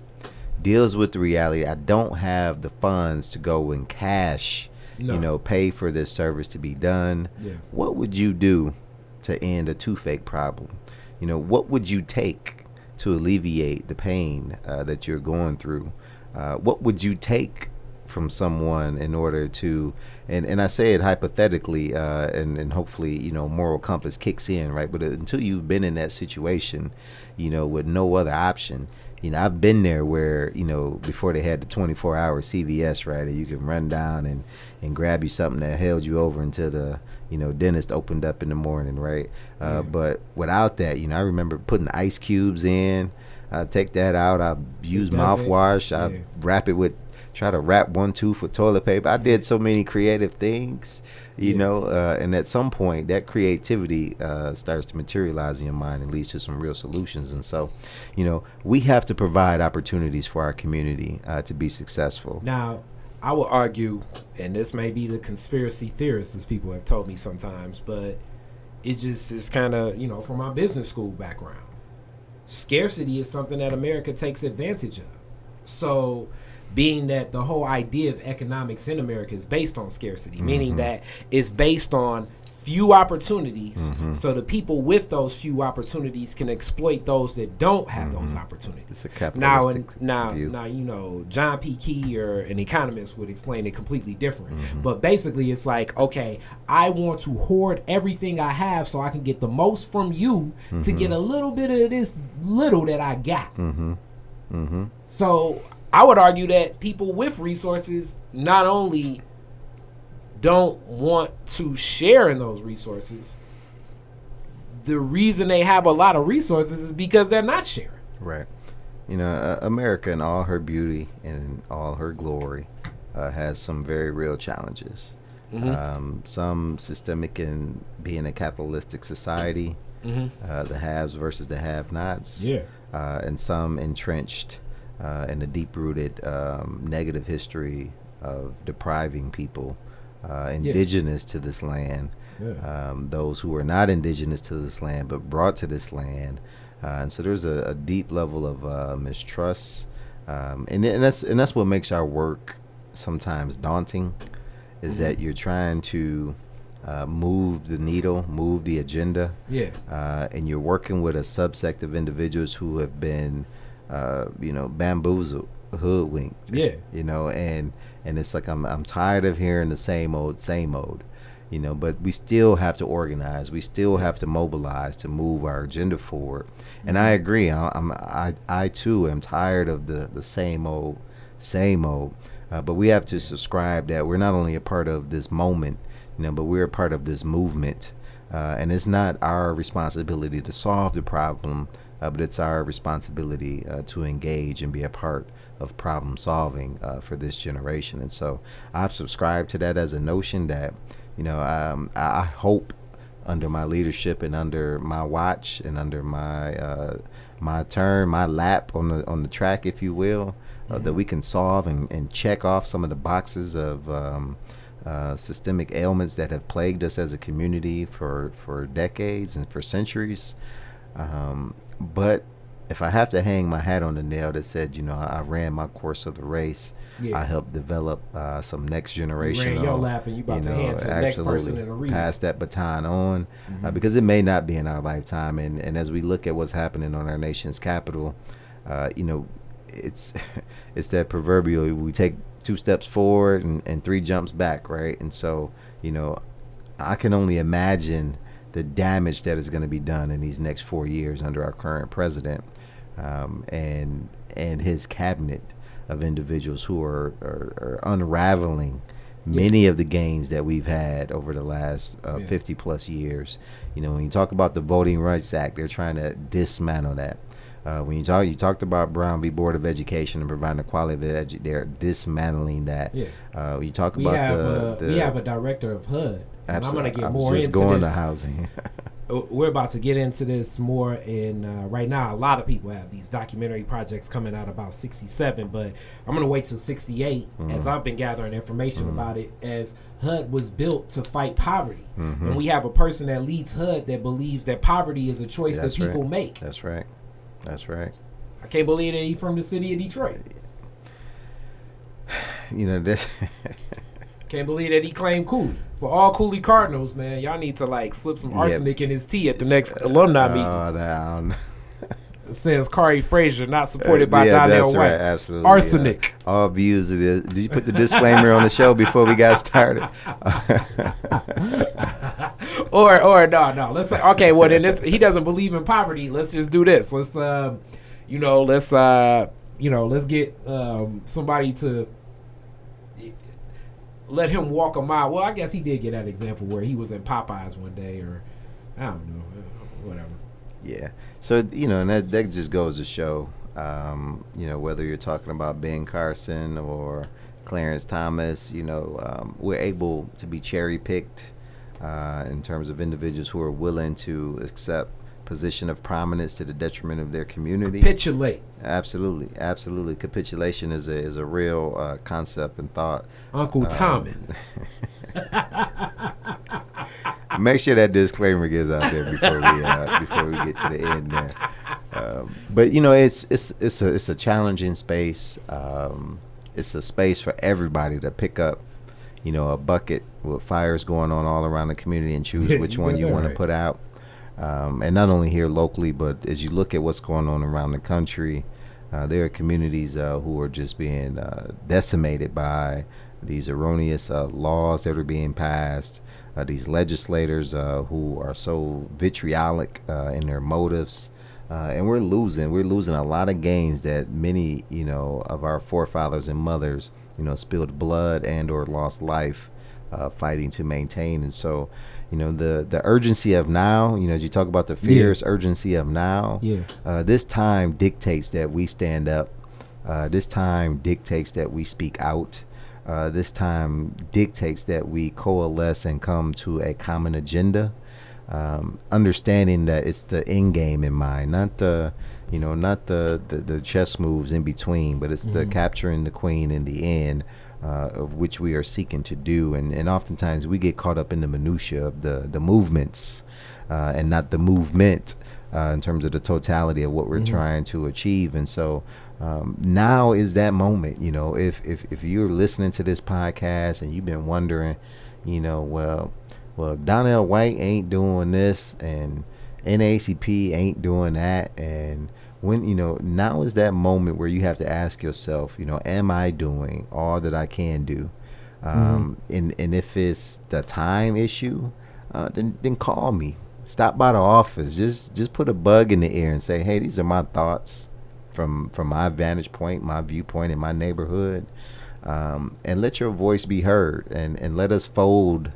Deals with the reality I don't have the funds to go and cash, No. you know, pay for this service to be done. Yeah. What would you do to end a toothache problem? You know, what would you take to alleviate the pain uh, that you're going through? Uh, what would you take from someone in order to, and, and I say it hypothetically, uh, and, and hopefully, you know, moral compass kicks in, right? But until you've been in that situation, you know, with no other option, you know, I've been there where, you know, before they had the 24 hour CVS, right? And you can run down and, and grab you something that held you over until the, you know, dentist opened up in the morning, right? Uh. But without that, you know, I remember putting ice cubes in. I take that out. I use mouthwash. I Yeah. wrap it with, try to wrap one tooth with toilet paper. I did so many creative things, you Yeah. know, uh, and at some point that creativity uh, starts to materialize in your mind and leads to some real solutions. And so, you know, we have to provide opportunities for our community uh, to be successful. Now, I will argue, and this may be the conspiracy theorists, as people have told me sometimes, but it just is kind of, you know, from my business school background. Scarcity is something that America takes advantage of. So, being that the whole idea of economics in America is based on scarcity, meaning Mhm. that it's based on few opportunities, Mhm. so the people with those few opportunities can exploit those that don't have those Mhm. opportunities. It's a Now, capitalistic and, now, view. now, you know, John P. Key or an economist would explain it completely different. Mhm. But basically, it's like, okay, I want to hoard everything I have so I can get the most from you to get a little bit of this little that I got. Mm-hmm. Mm-hmm. So I would argue that people with resources not only don't want to share in those resources, the reason they have a lot of resources is because they're not sharing. Right. You know, uh, America in all her beauty and all her glory uh, has some very real challenges. Mhm. Um, some systemic in being a capitalistic society, Mm-hmm. uh, the haves versus the have-nots, Yeah. uh, and some entrenched uh, in a deep-rooted um, negative history of depriving people uh, indigenous to this land Yeah. um, those who are not indigenous to this land but brought to this land. Uh, and so there's a, a deep level of uh, mistrust, um, and, and that's and that's what makes our work sometimes daunting, is Mm-hmm. that you're trying to uh, move the needle, move the agenda, Yeah. uh, and you're working with a subsect of individuals who have been, uh, you know, bamboozled, hoodwinked, Yeah. you know, and and it's like I'm I'm tired of hearing the same old same old, you know. But we still have to organize. We still have to mobilize to move our agenda forward. And I agree. I, I'm I I too am tired of the the same old same old. Uh, but we have to subscribe that we're not only a part of this moment, you know, but we're a part of this movement. Uh, and it's not our responsibility to solve the problem, uh, but it's our responsibility uh, to engage and be a part of problem solving uh, for this generation. And so I've subscribed to that as a notion that, you know, um, I hope under my leadership and under my watch and under my uh, my turn, my lap on the on the track, if you will, uh, that we can solve and, and check off some of the boxes of um, uh, systemic ailments that have plagued us as a community for for decades and for centuries. Um, but if I have to hang my hat on the nail that said, you know, I ran my course of the race. Yeah. I helped develop uh, some next generation. ran your lap and you about to hand to the next person in the pass that baton on uh, Mhm. because it may not be in our lifetime. And, and as we look at what's happening on our nation's capital, uh, you know, it's it's that proverbial we take two steps forward and, and three jumps back, right? And so, you know, I can only imagine the damage that is going to be done in these next four years under our current president um, and and his cabinet of individuals who are, are, are unraveling many of the gains that we've had over the last uh, Yeah. 50 plus years. You know, when you talk about the Voting Rights Act, they're trying to dismantle that. Uh, when you talk, you talked about Brown v. Board of Education and providing a quality of edu- they're dismantling that. Yeah. Uh, you talk We about have the, a, the we have a director of HUD. And I'm gonna Absol- get I was more just into going this. to housing. Uh, We're about to get into this more. and uh, right now, a lot of people have these documentary projects coming out about 67, but I'm gonna wait till 68 Mm-hmm. as I've been gathering information about it. As HUD was built to fight poverty, Mm-hmm. and we have a person that leads HUD that believes that poverty is a choice that That's right. people make. That's right. That's right. I can't believe that he's from the city of Detroit. You know this. Can't believe that he claimed Cooley. For all Cooley Cardinals, man, y'all need to like slip some Yep. arsenic in his tea at the next alumni meeting. Oh, down. Says Kari Frazier, not supported by Uh, yeah, Donnell that's White. right. Absolutely. Arsenic. yeah. All views of this. Did you put the disclaimer on the show before we got started? Or or no no. Let's say okay. Well then this he doesn't believe in poverty. Let's just do this. Let's um, you know let's uh you know let's get um somebody to let him walk a mile. Well, I guess he did get that example where he was in Popeyes one day or I don't know uh, whatever. Yeah. So you know, and that that just goes to show, um, you know, whether you're talking about Ben Carson or Clarence Thomas, you know, um, we're able to be cherry picked uh, in terms of individuals who are willing to accept position of prominence to the detriment of their community. Capitulate. Absolutely, absolutely. Capitulation is a is a real uh, concept and thought. Uncle Um, Tommy. Make sure that disclaimer gets out there before we uh, before we get to the end there. Um, but you know, it's it's it's a it's a challenging space. Um, it's a space for everybody to pick up, you know, a bucket with fires going on all around the community and choose which one you want right. to put out. Um, and not only here locally, but as you look at what's going on around the country, uh, there are communities uh, who are just being uh, decimated by these erroneous uh, laws that are being passed. Uh, these legislators uh, who are so vitriolic in their motives, and we're losing. We're losing a lot of gains that many, you know, of our forefathers and mothers, you know, spilled blood and or lost life fighting to maintain. And so, you know, the the urgency of now. You know, as you talk about the fierce urgency of now. Yeah. Uh, this time dictates that we stand up. Uh, this time dictates that we speak out. Uh, this time dictates that we coalesce and come to a common agenda, um, understanding that it's the end game in mind, not the, you know, not the the, the chess moves in between, but it's the Mhm. capturing the queen in the end, uh, of which we are seeking to do. And and oftentimes we get caught up in the minutia of the the movements, uh, and not the movement uh, in terms of the totality of what we're Mhm. trying to achieve. And so um, now is that moment. You know, if if if you're listening to this podcast and you've been wondering, you know, well, well, Donnell White ain't doing this and NAACP ain't doing that, and when you know now is that moment where you have to ask yourself, you know, am I doing all that I can do? Um, and and if it's the time issue, uh, then then call me. Stop by the office. Just just put a bug in the ear and say, hey, these are my thoughts from from my vantage point, my viewpoint in my neighborhood, um, and let your voice be heard, and and let us fold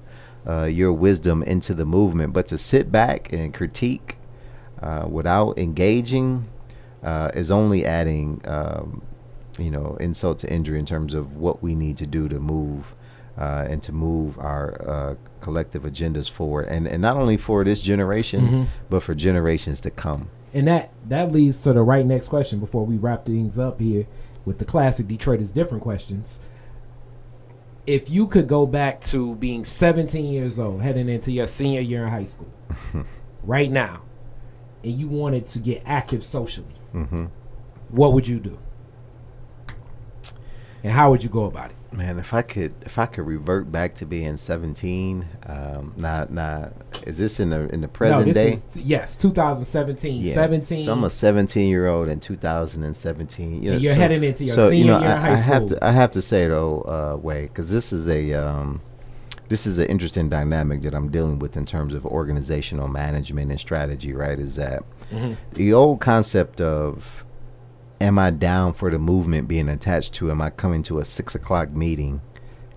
uh, your wisdom into the movement. But to sit back and critique uh, without engaging uh, is only adding, um, you know, insult to injury in terms of what we need to do to move. Uh, and to move our uh, collective agendas forward, and and not only for this generation, Mhm. but for generations to come. And that that leads to the right next question before we wrap things up here with the classic Detroit is different questions. if you could go back to being 17 years old, heading into your senior year in high school, right now, and you wanted to get active socially, Mm-hmm. what would you do? And how would you go about it? Man, if I could, if I could revert back to being seventeen, um, not, not, is this in the in the present no, day? is yes, 2017, Yeah. 17. So I'm a 17 year old in 2017. You know, And you're so- heading into your so senior you know, year in I, high I have to, I have to say though, uh, way because this is a, um, this is an interesting dynamic that I'm dealing with in terms of organizational management and strategy. Right? Is that Mhm. the old concept of am I down for the movement being attached to am I coming to a six o'clock meeting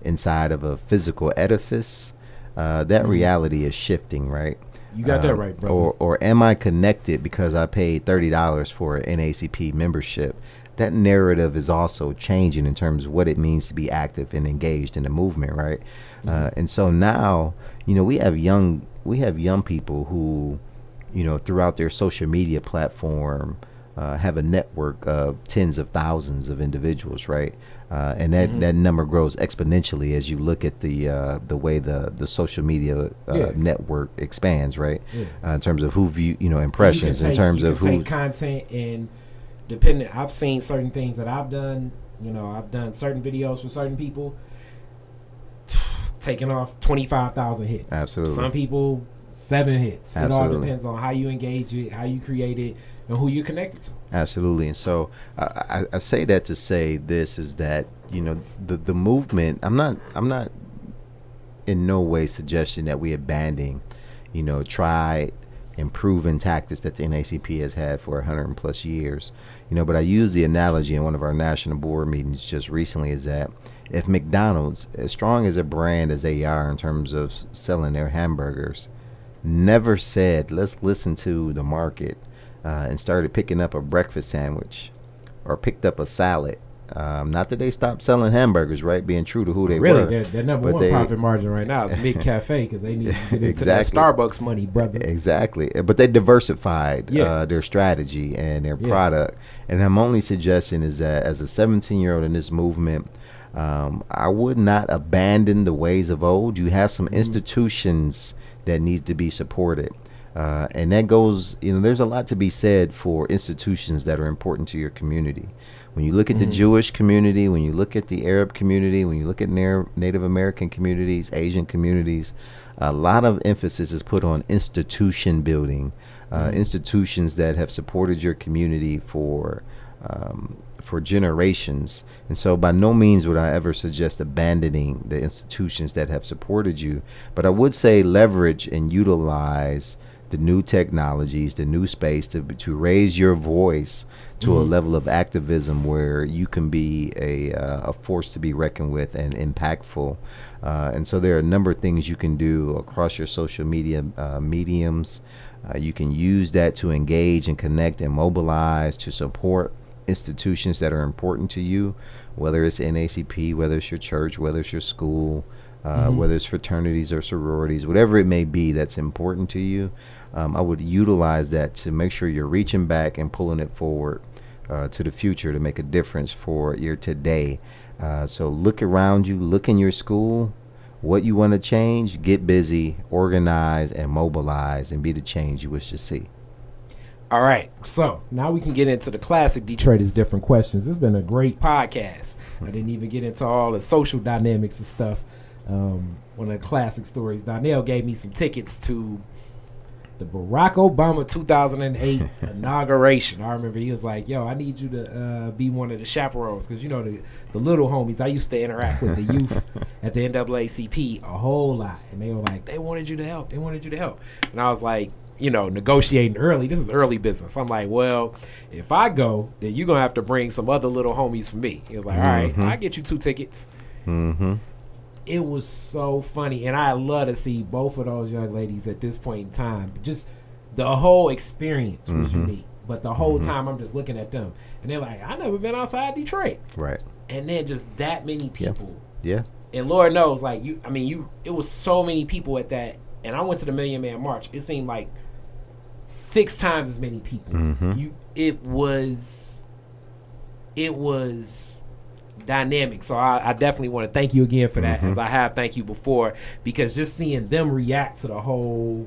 inside of a physical edifice? Uh, that Mhm. reality is shifting, right? You got that Um, right, bro. Or or am I connected because I paid thirty dollars for an NAACP membership? That narrative is also changing in terms of what it means to be active and engaged in the movement, right? Uh, and so now, you know, we have young we have young people who, you know, throughout their social media platform, uh, have a network of tens of thousands of individuals, right? Uh, and that, Mhm. that number grows exponentially as you look at the uh, the way the, the social media uh, Yeah. network expands, right? Yeah. Uh, in terms of who view, you know, You impressions, in take- terms you of who. content and depending. I've seen certain things that I've done. You know, I've done certain videos for certain people, taking off twenty five thousand hits. Absolutely. Some people seven hits. Absolutely. It all depends on how you engage it, how you create it, and who you're connected to. Absolutely, and so I, I, I say that to say this is that you know the the movement. I'm not I'm not in no way suggesting that we abandon, you know, tried and proven tactics that the NAACP has had for 100 plus years. You know, but I use the analogy in one of our national board meetings just recently is that if McDonald's, as strong as a brand as they are in terms of selling their hamburgers, never said, let's listen to the market uh, and started picking up a breakfast sandwich or picked up a salad. Um, not that they stopped selling hamburgers, right? Being true to who they really, were. their, their number one they- profit margin right now is Mid Cafe because they need to get into Exactly. that Starbucks money, brother. Exactly. Uh, But they diversified Yeah. uh, their strategy and their Yeah. product. And I'm only suggesting is that as a 17 year old in this movement, um, I would not abandon the ways of old. You have some Mm-hmm. institutions that need to be supported. Uh, and that goes, you know, there's a lot to be said for institutions that are important to your community. When you look at the Mhm. Jewish community, when you look at the Arab community, when you look at Na- Native American communities, Asian communities, a lot of emphasis is put on institution building, uh, Mhm. institutions that have supported your community for um, for generations. And so, by no means would I ever suggest abandoning the institutions that have supported you, but I would say leverage and utilize the new technologies, the new space to to raise your voice to a Mhm. level of activism where you can be a uh, a force to be reckoned with and impactful. Uh, and so there are a number of things you can do across your social media uh, mediums. Uh, you can use that to engage and connect and mobilize to support institutions that are important to you, whether it's NAACP, whether it's your church, whether it's your school, uh, Mhm. whether it's fraternities or sororities, whatever it may be that's important to you. Um, I would utilize that to make sure you're reaching back and pulling it forward uh, to the future to make a difference for your today. Uh, so look around you, look in your school, what you want to change, get busy, organize, and mobilize, and be the change you wish to see. All right, so now we can get into the classic Detroit is different questions. It's been a great podcast. I didn't even get into all the social dynamics and stuff. Um, one of the classic stories. Donnell gave me some tickets to the Barack Obama 2008 inauguration. I remember he was like, "Yo, I need you to uh, be one of the chaperones because you know the the little homies. I used to interact with the youth at the NAACP a whole lot, and they were like, they wanted you to help. They wanted you to help, and I was like." You know, negotiating early. This is early business. I'm like, well, if I go, then you're gonna have to bring some other little homies for me. He was like, all right, Mhm. I get you two tickets Mm-hmm. It was so funny and i love to see both of those young ladies at this point in time just the whole experience was Mhm. unique but the whole Mhm. time i'm just looking at them and they're like i never been outside detroit Right. and then just that many people Yeah. and lord knows like you i mean you it was so many people at that and i went to the million man march it seemed like six times as many people Mhm. you it was it was dynamic. So I, I definitely want to thank you again for that, Mm-hmm. as I have thank you before, because just seeing them react to the whole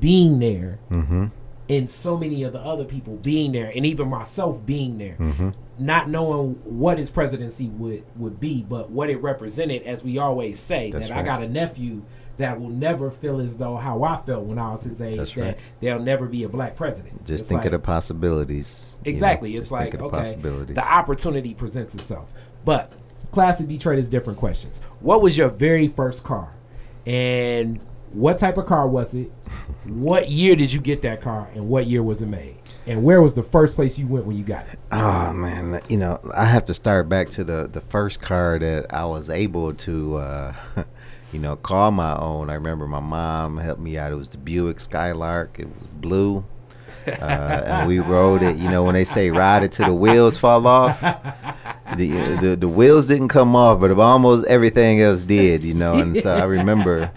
being there Mm-hmm. And so many of the other people being there, and even myself being there, Mm-hmm. not knowing what his presidency would would be, but what it represented, as we always say, That's that I got a nephew that will never feel as though how I felt when I was his age. That's that right. there'll never be a black president. Just It's think like- of the possibilities. you know, Exactly. it's like the okay, possibilities. the opportunity presents itself. But classic Detroit is different questions. What was your very first car, and what type of car was it? what year did you get that car, and what year was it made? And where was the first place you went when you got it? Oh man, you know I have to start back to the the first car that I was able to, uh, you know, call my own. I remember my mom helped me out. It was the Buick Skylark. It was blue, uh, and we rode it. You know when they say ride it till the wheels fall off. The, the the wheels didn't come off, but almost everything else did. You know, and so I remember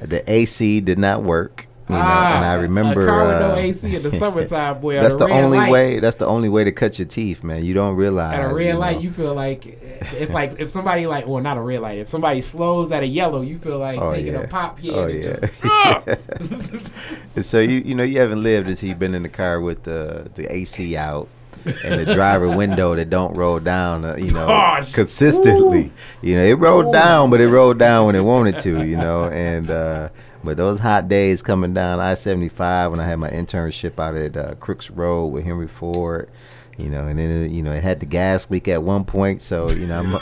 the AC did not work. You know, and I remember Ah, a car with no uh, AC in the summertime, boy. that's the only light, way. That's the only way to cut your teeth, man. You don't realize. At a red you light, know. you feel like if like if somebody like well not a red light if somebody slows at a yellow, you feel like Oh, taking yeah. a pop here Oh, and yeah. just "Ugh!" So you you know you haven't lived until you've been in the car with the the AC out and the driver window that don't roll down. Uh, you know Gosh. consistently. You know it rolled Ooh. down, but it rolled down when it wanted to. You know and. uh but those hot days coming down I seventy five when I had my internship out at uh, Crooks Road with Henry Ford, you know, and then it, you know it had the gas leak at one point. So you know, I'm,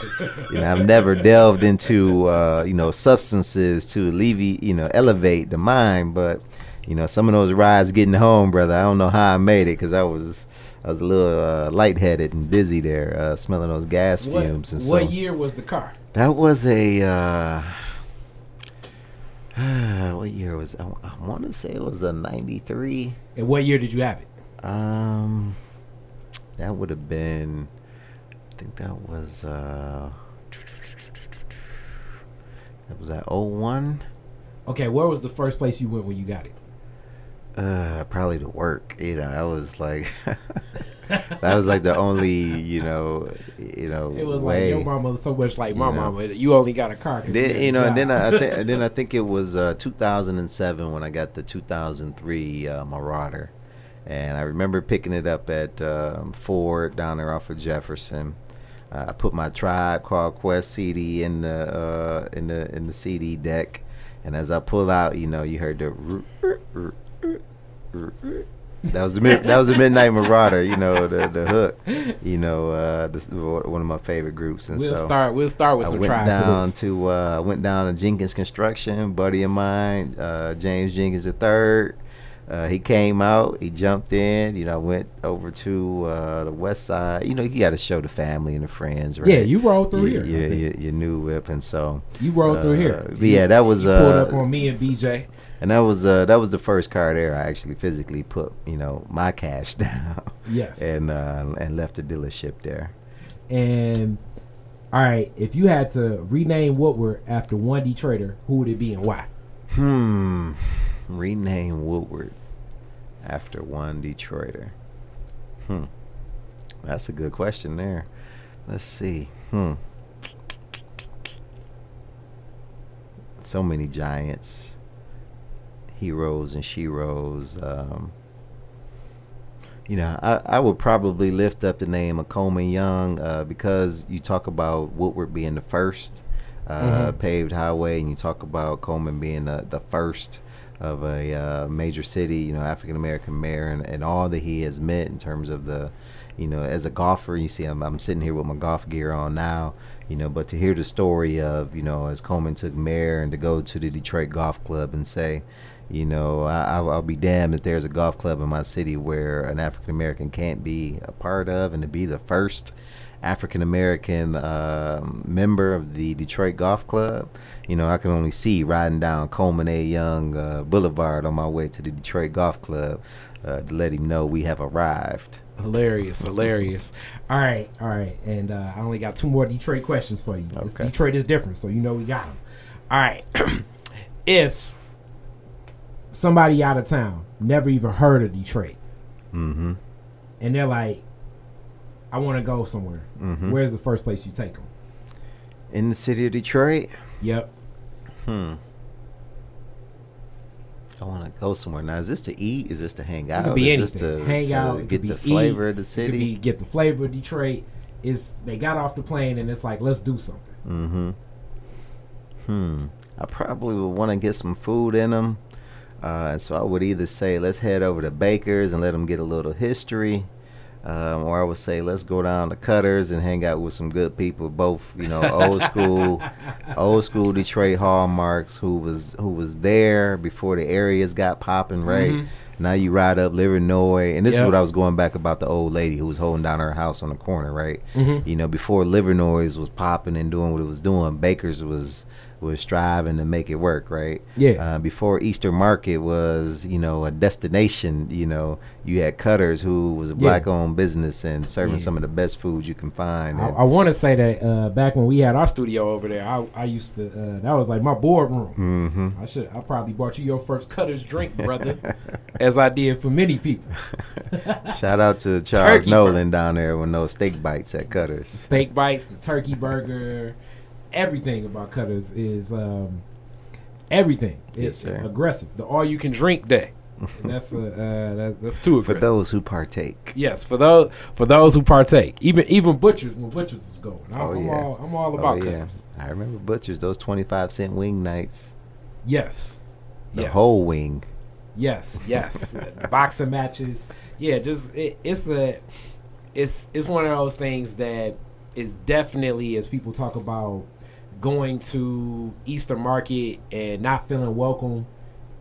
you know, I've never delved into uh, you know substances to alleviate, you know, elevate the mind. But you know, some of those rides getting home, brother, I don't know how I made it because I was I was a little uh, lightheaded and dizzy there, uh, smelling those gas what, fumes. And what so year was the car? that was a. Uh, what year was I, I want to say it was a 93 And what year did you have it? um that would have been i think that was uh that was at 01 Okay, where was the first place you went when you got it? Uh probably to work you know that was like that was like the only you know you know It was way like your mama so much like my You know. mama. You only got a car. Then, you know, and then. I, I think then I think it was uh, 2007 when I got the 2003 uh, Marauder, and I remember picking it up at um, Ford down there off of Jefferson. Uh, I put my Tribe Called Quest CD in the uh, in the in the CD deck, and as I pull out, you know, you heard the. That was the mid, that was the Midnight Marauder, you know the the hook, you know uh, this, one of my favorite groups, and we'll so start. We'll start with I some went try down to uh, went down to Jenkins Construction, buddy of mine, uh, James Jenkins the third. Uh, he came out, he jumped in. You know, I went over to uh, the west side. You know, you got to show the family and the friends, right? Yeah, you rolled through You- here. You, I think. you, you knew whip, and so You rolled through uh, here. but yeah, that was You pulled uh, up on me and BJ. And that was uh, that was the first car there. I actually physically put you know my cash down Yes. and uh, and left the dealership there. And all right, if you had to rename Woodward after one Detroiter, who would it be and why? Hmm. Rename Woodward after one Detroiter. Hmm. That's a good question there. Let's see. Hmm. So many giants, heroes and sheroes. Um, you know, I, I would probably lift up the name of Coleman Young uh, because you talk about Woodward being the first uh, Mhm. paved highway, and you talk about Coleman being the, the first of a uh, major city, you know, African American mayor, and, and all that he has meant in terms of the, you know, as a golfer. You see, I'm, I'm sitting here with my golf gear on now, you know, but to hear the story of, you know, as Coleman took mayor and to go to the Detroit Golf Club and say, you know, I, I'll, I'll be damned if there's a golf club in my city where an African American can't be a part of, and to be the first African American um, member of the Detroit Golf Club. You know, I can only see riding down Coleman A. Young uh, Boulevard on my way to the Detroit Golf Club uh, to let him know we have arrived. Hilarious, hilarious. All right, all right. And uh, I only got two more Detroit questions for you. Okay. Detroit is different, so you know we got them. All right. if somebody out of town never even heard of Detroit, Mm-hmm. and they're like, I want to go somewhere. Mhm. Where's the first place you take them? In the city of Detroit, Yep. hmm. I want to go somewhere. Now, is this to eat? Is this to hang out? It could be is anything. this to, Hang to out. could get the eat, flavor of the city? be get the flavor of Detroit. Is they got off the plane and it's like let's do something. Mm-hmm. Hmm. I probably would want to get some food in them. Uh, and so I would either say, let's head over to Baker's and let them get a little history. Um, or I would say, let's go down to Cutters and hang out with some good people, both, you know, old school, old school Detroit hallmarks who was who was there before the areas got popping, right? Mhm. Now you ride up Livernois, and this Yep. is what I was going back about the old lady who was holding down her house on the corner, right? Mhm. You know, before Livernois was popping and doing what it was doing, Baker's was was striving to make it work, right? Yeah. Uh, before Eastern Market was, you know, a destination. You know, you had Cutters, who was a Yeah. black-owned business and serving Yeah. some of the best foods you can find. I, I want to say that uh, back when we had our studio over there, I, I used to uh, that was like my boardroom. Mhm. I should I probably bought you your first cutter's drink, brother, as I did for many people. Shout out to Charles Turkey Nolan down there with those steak bites at Cutters. Steak bites, the turkey burger, everything about cutters is um, everything. Yes, It's sir. aggressive. The all you can drink day. And that's uh, uh, that, that's too For those who partake. Yes, for those for those who partake, even even butchers when butchers was going. I'm, Oh, I'm yeah. all I'm all about oh yeah, cutters. I remember butchers. Those twenty-five cent wing nights. Yes, The yes. whole wing. Yes, yes. Boxing matches. Yeah, just it, it's a it's it's one of those things that is definitely as people talk about going to Eastern Market and not feeling welcome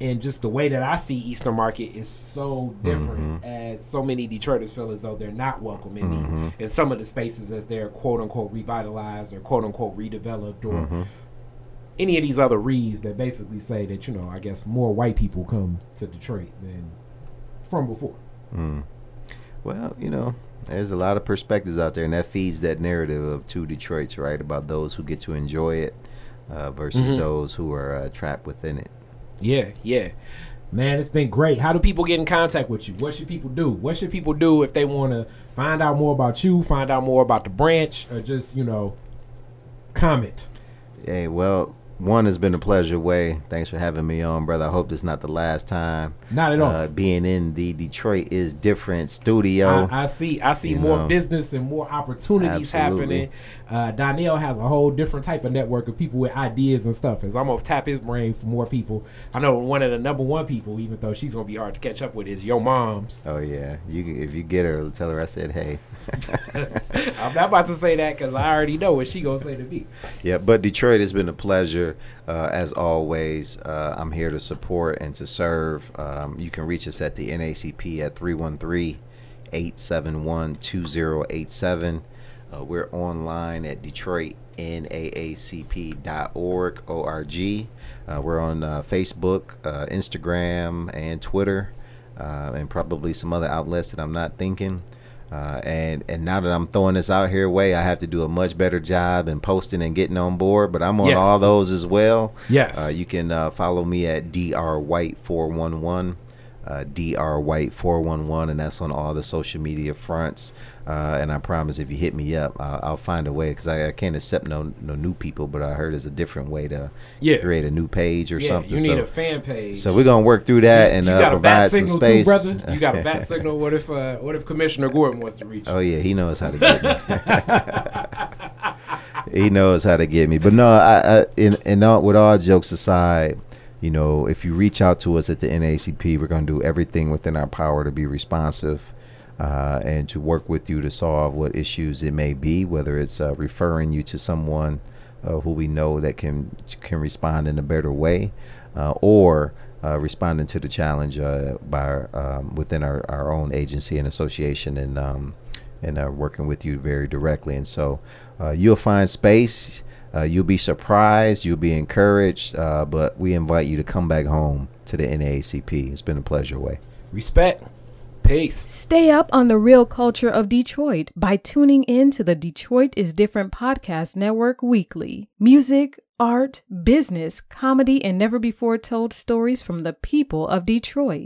and just the way that I see Eastern Market is so different as so many Detroiters feel as though they're not welcome in, Mhm. the, in some of the spaces as they're quote unquote revitalized or quote unquote redeveloped or Mhm. any of these other reads that basically say that you know I guess more white people come to Detroit than from before. Mm. Well, you know, there's a lot of perspectives out there, and that feeds that narrative of two Detroits, right? About those who get to enjoy it uh, versus Mhm. those who are uh, trapped within it. Yeah, yeah. Man, it's been great. How do people get in contact with you? What should people do? What should people do if they want to find out more about you, find out more about the branch, or just, you know, comment? Hey, well, one has been a pleasure. Way, thanks for having me on, brother. I hope this is not the last time. Not at all. Uh, being in the Detroit is different studio. I, I see. I see You more know. business and more opportunities Absolutely. happening. Uh, Donnell has a whole different type of network of people with ideas and stuff. As I'm gonna tap his brain for more people. I know one of the number one people, even though she's gonna be hard to catch up with, is your mom's. oh yeah, you if you get her, tell her I said hey. I'm not about to say that because I already know what she gonna say to me. Yeah, but Detroit has been a pleasure uh, as always. Uh, I'm here to support and to serve. Um, you can reach us at the NAACP at 313 871 2087. Uh, We're online at DetroitNAACP.org. O-R-G. Uh, we're on uh, Facebook, uh, Instagram, and Twitter, uh, and probably some other outlets that I'm not thinking. Uh, and and now that I'm throwing this out here way, I have to do a much better job in posting and getting on board. But I'm on Yes. all those as well. Yes. Uh, you can uh, follow me at dr white 411, uh, dr white 411, and that's on all the social media fronts. Uh, and I promise, if you hit me up, I'll, I'll find a way because I, I can't accept no no new people. But I heard there's a different way to Yeah. create a new page or yeah, something. you need so, a fan page. so we're gonna work through that and you uh, got a bat provide some signal space. too, brother. You got a bat signal. What if uh, what if Commissioner Gordon wants to reach? you? Oh yeah, he knows how to get me. he knows how to get me. But no, I, I in in all, with all jokes aside, you know, if you reach out to us at the NAACP, we're going to do everything within our power to be responsive. Uh, and to work with you to solve what issues it may be, whether it's uh, referring you to someone uh, who we know that can can respond in a better way, uh, or uh, responding to the challenge uh, by um, within our, our own agency and association and um, and working with you very directly. And so you'll find space. Uh, you'll be surprised. You'll be encouraged. Uh, but we invite you to come back home to the NAACP. It's been a pleasure, way. Respect. Peace. Stay up on the real culture of Detroit by tuning in to the Detroit is Different podcast network weekly. Music, art, business, comedy, and never before told stories from the people of Detroit.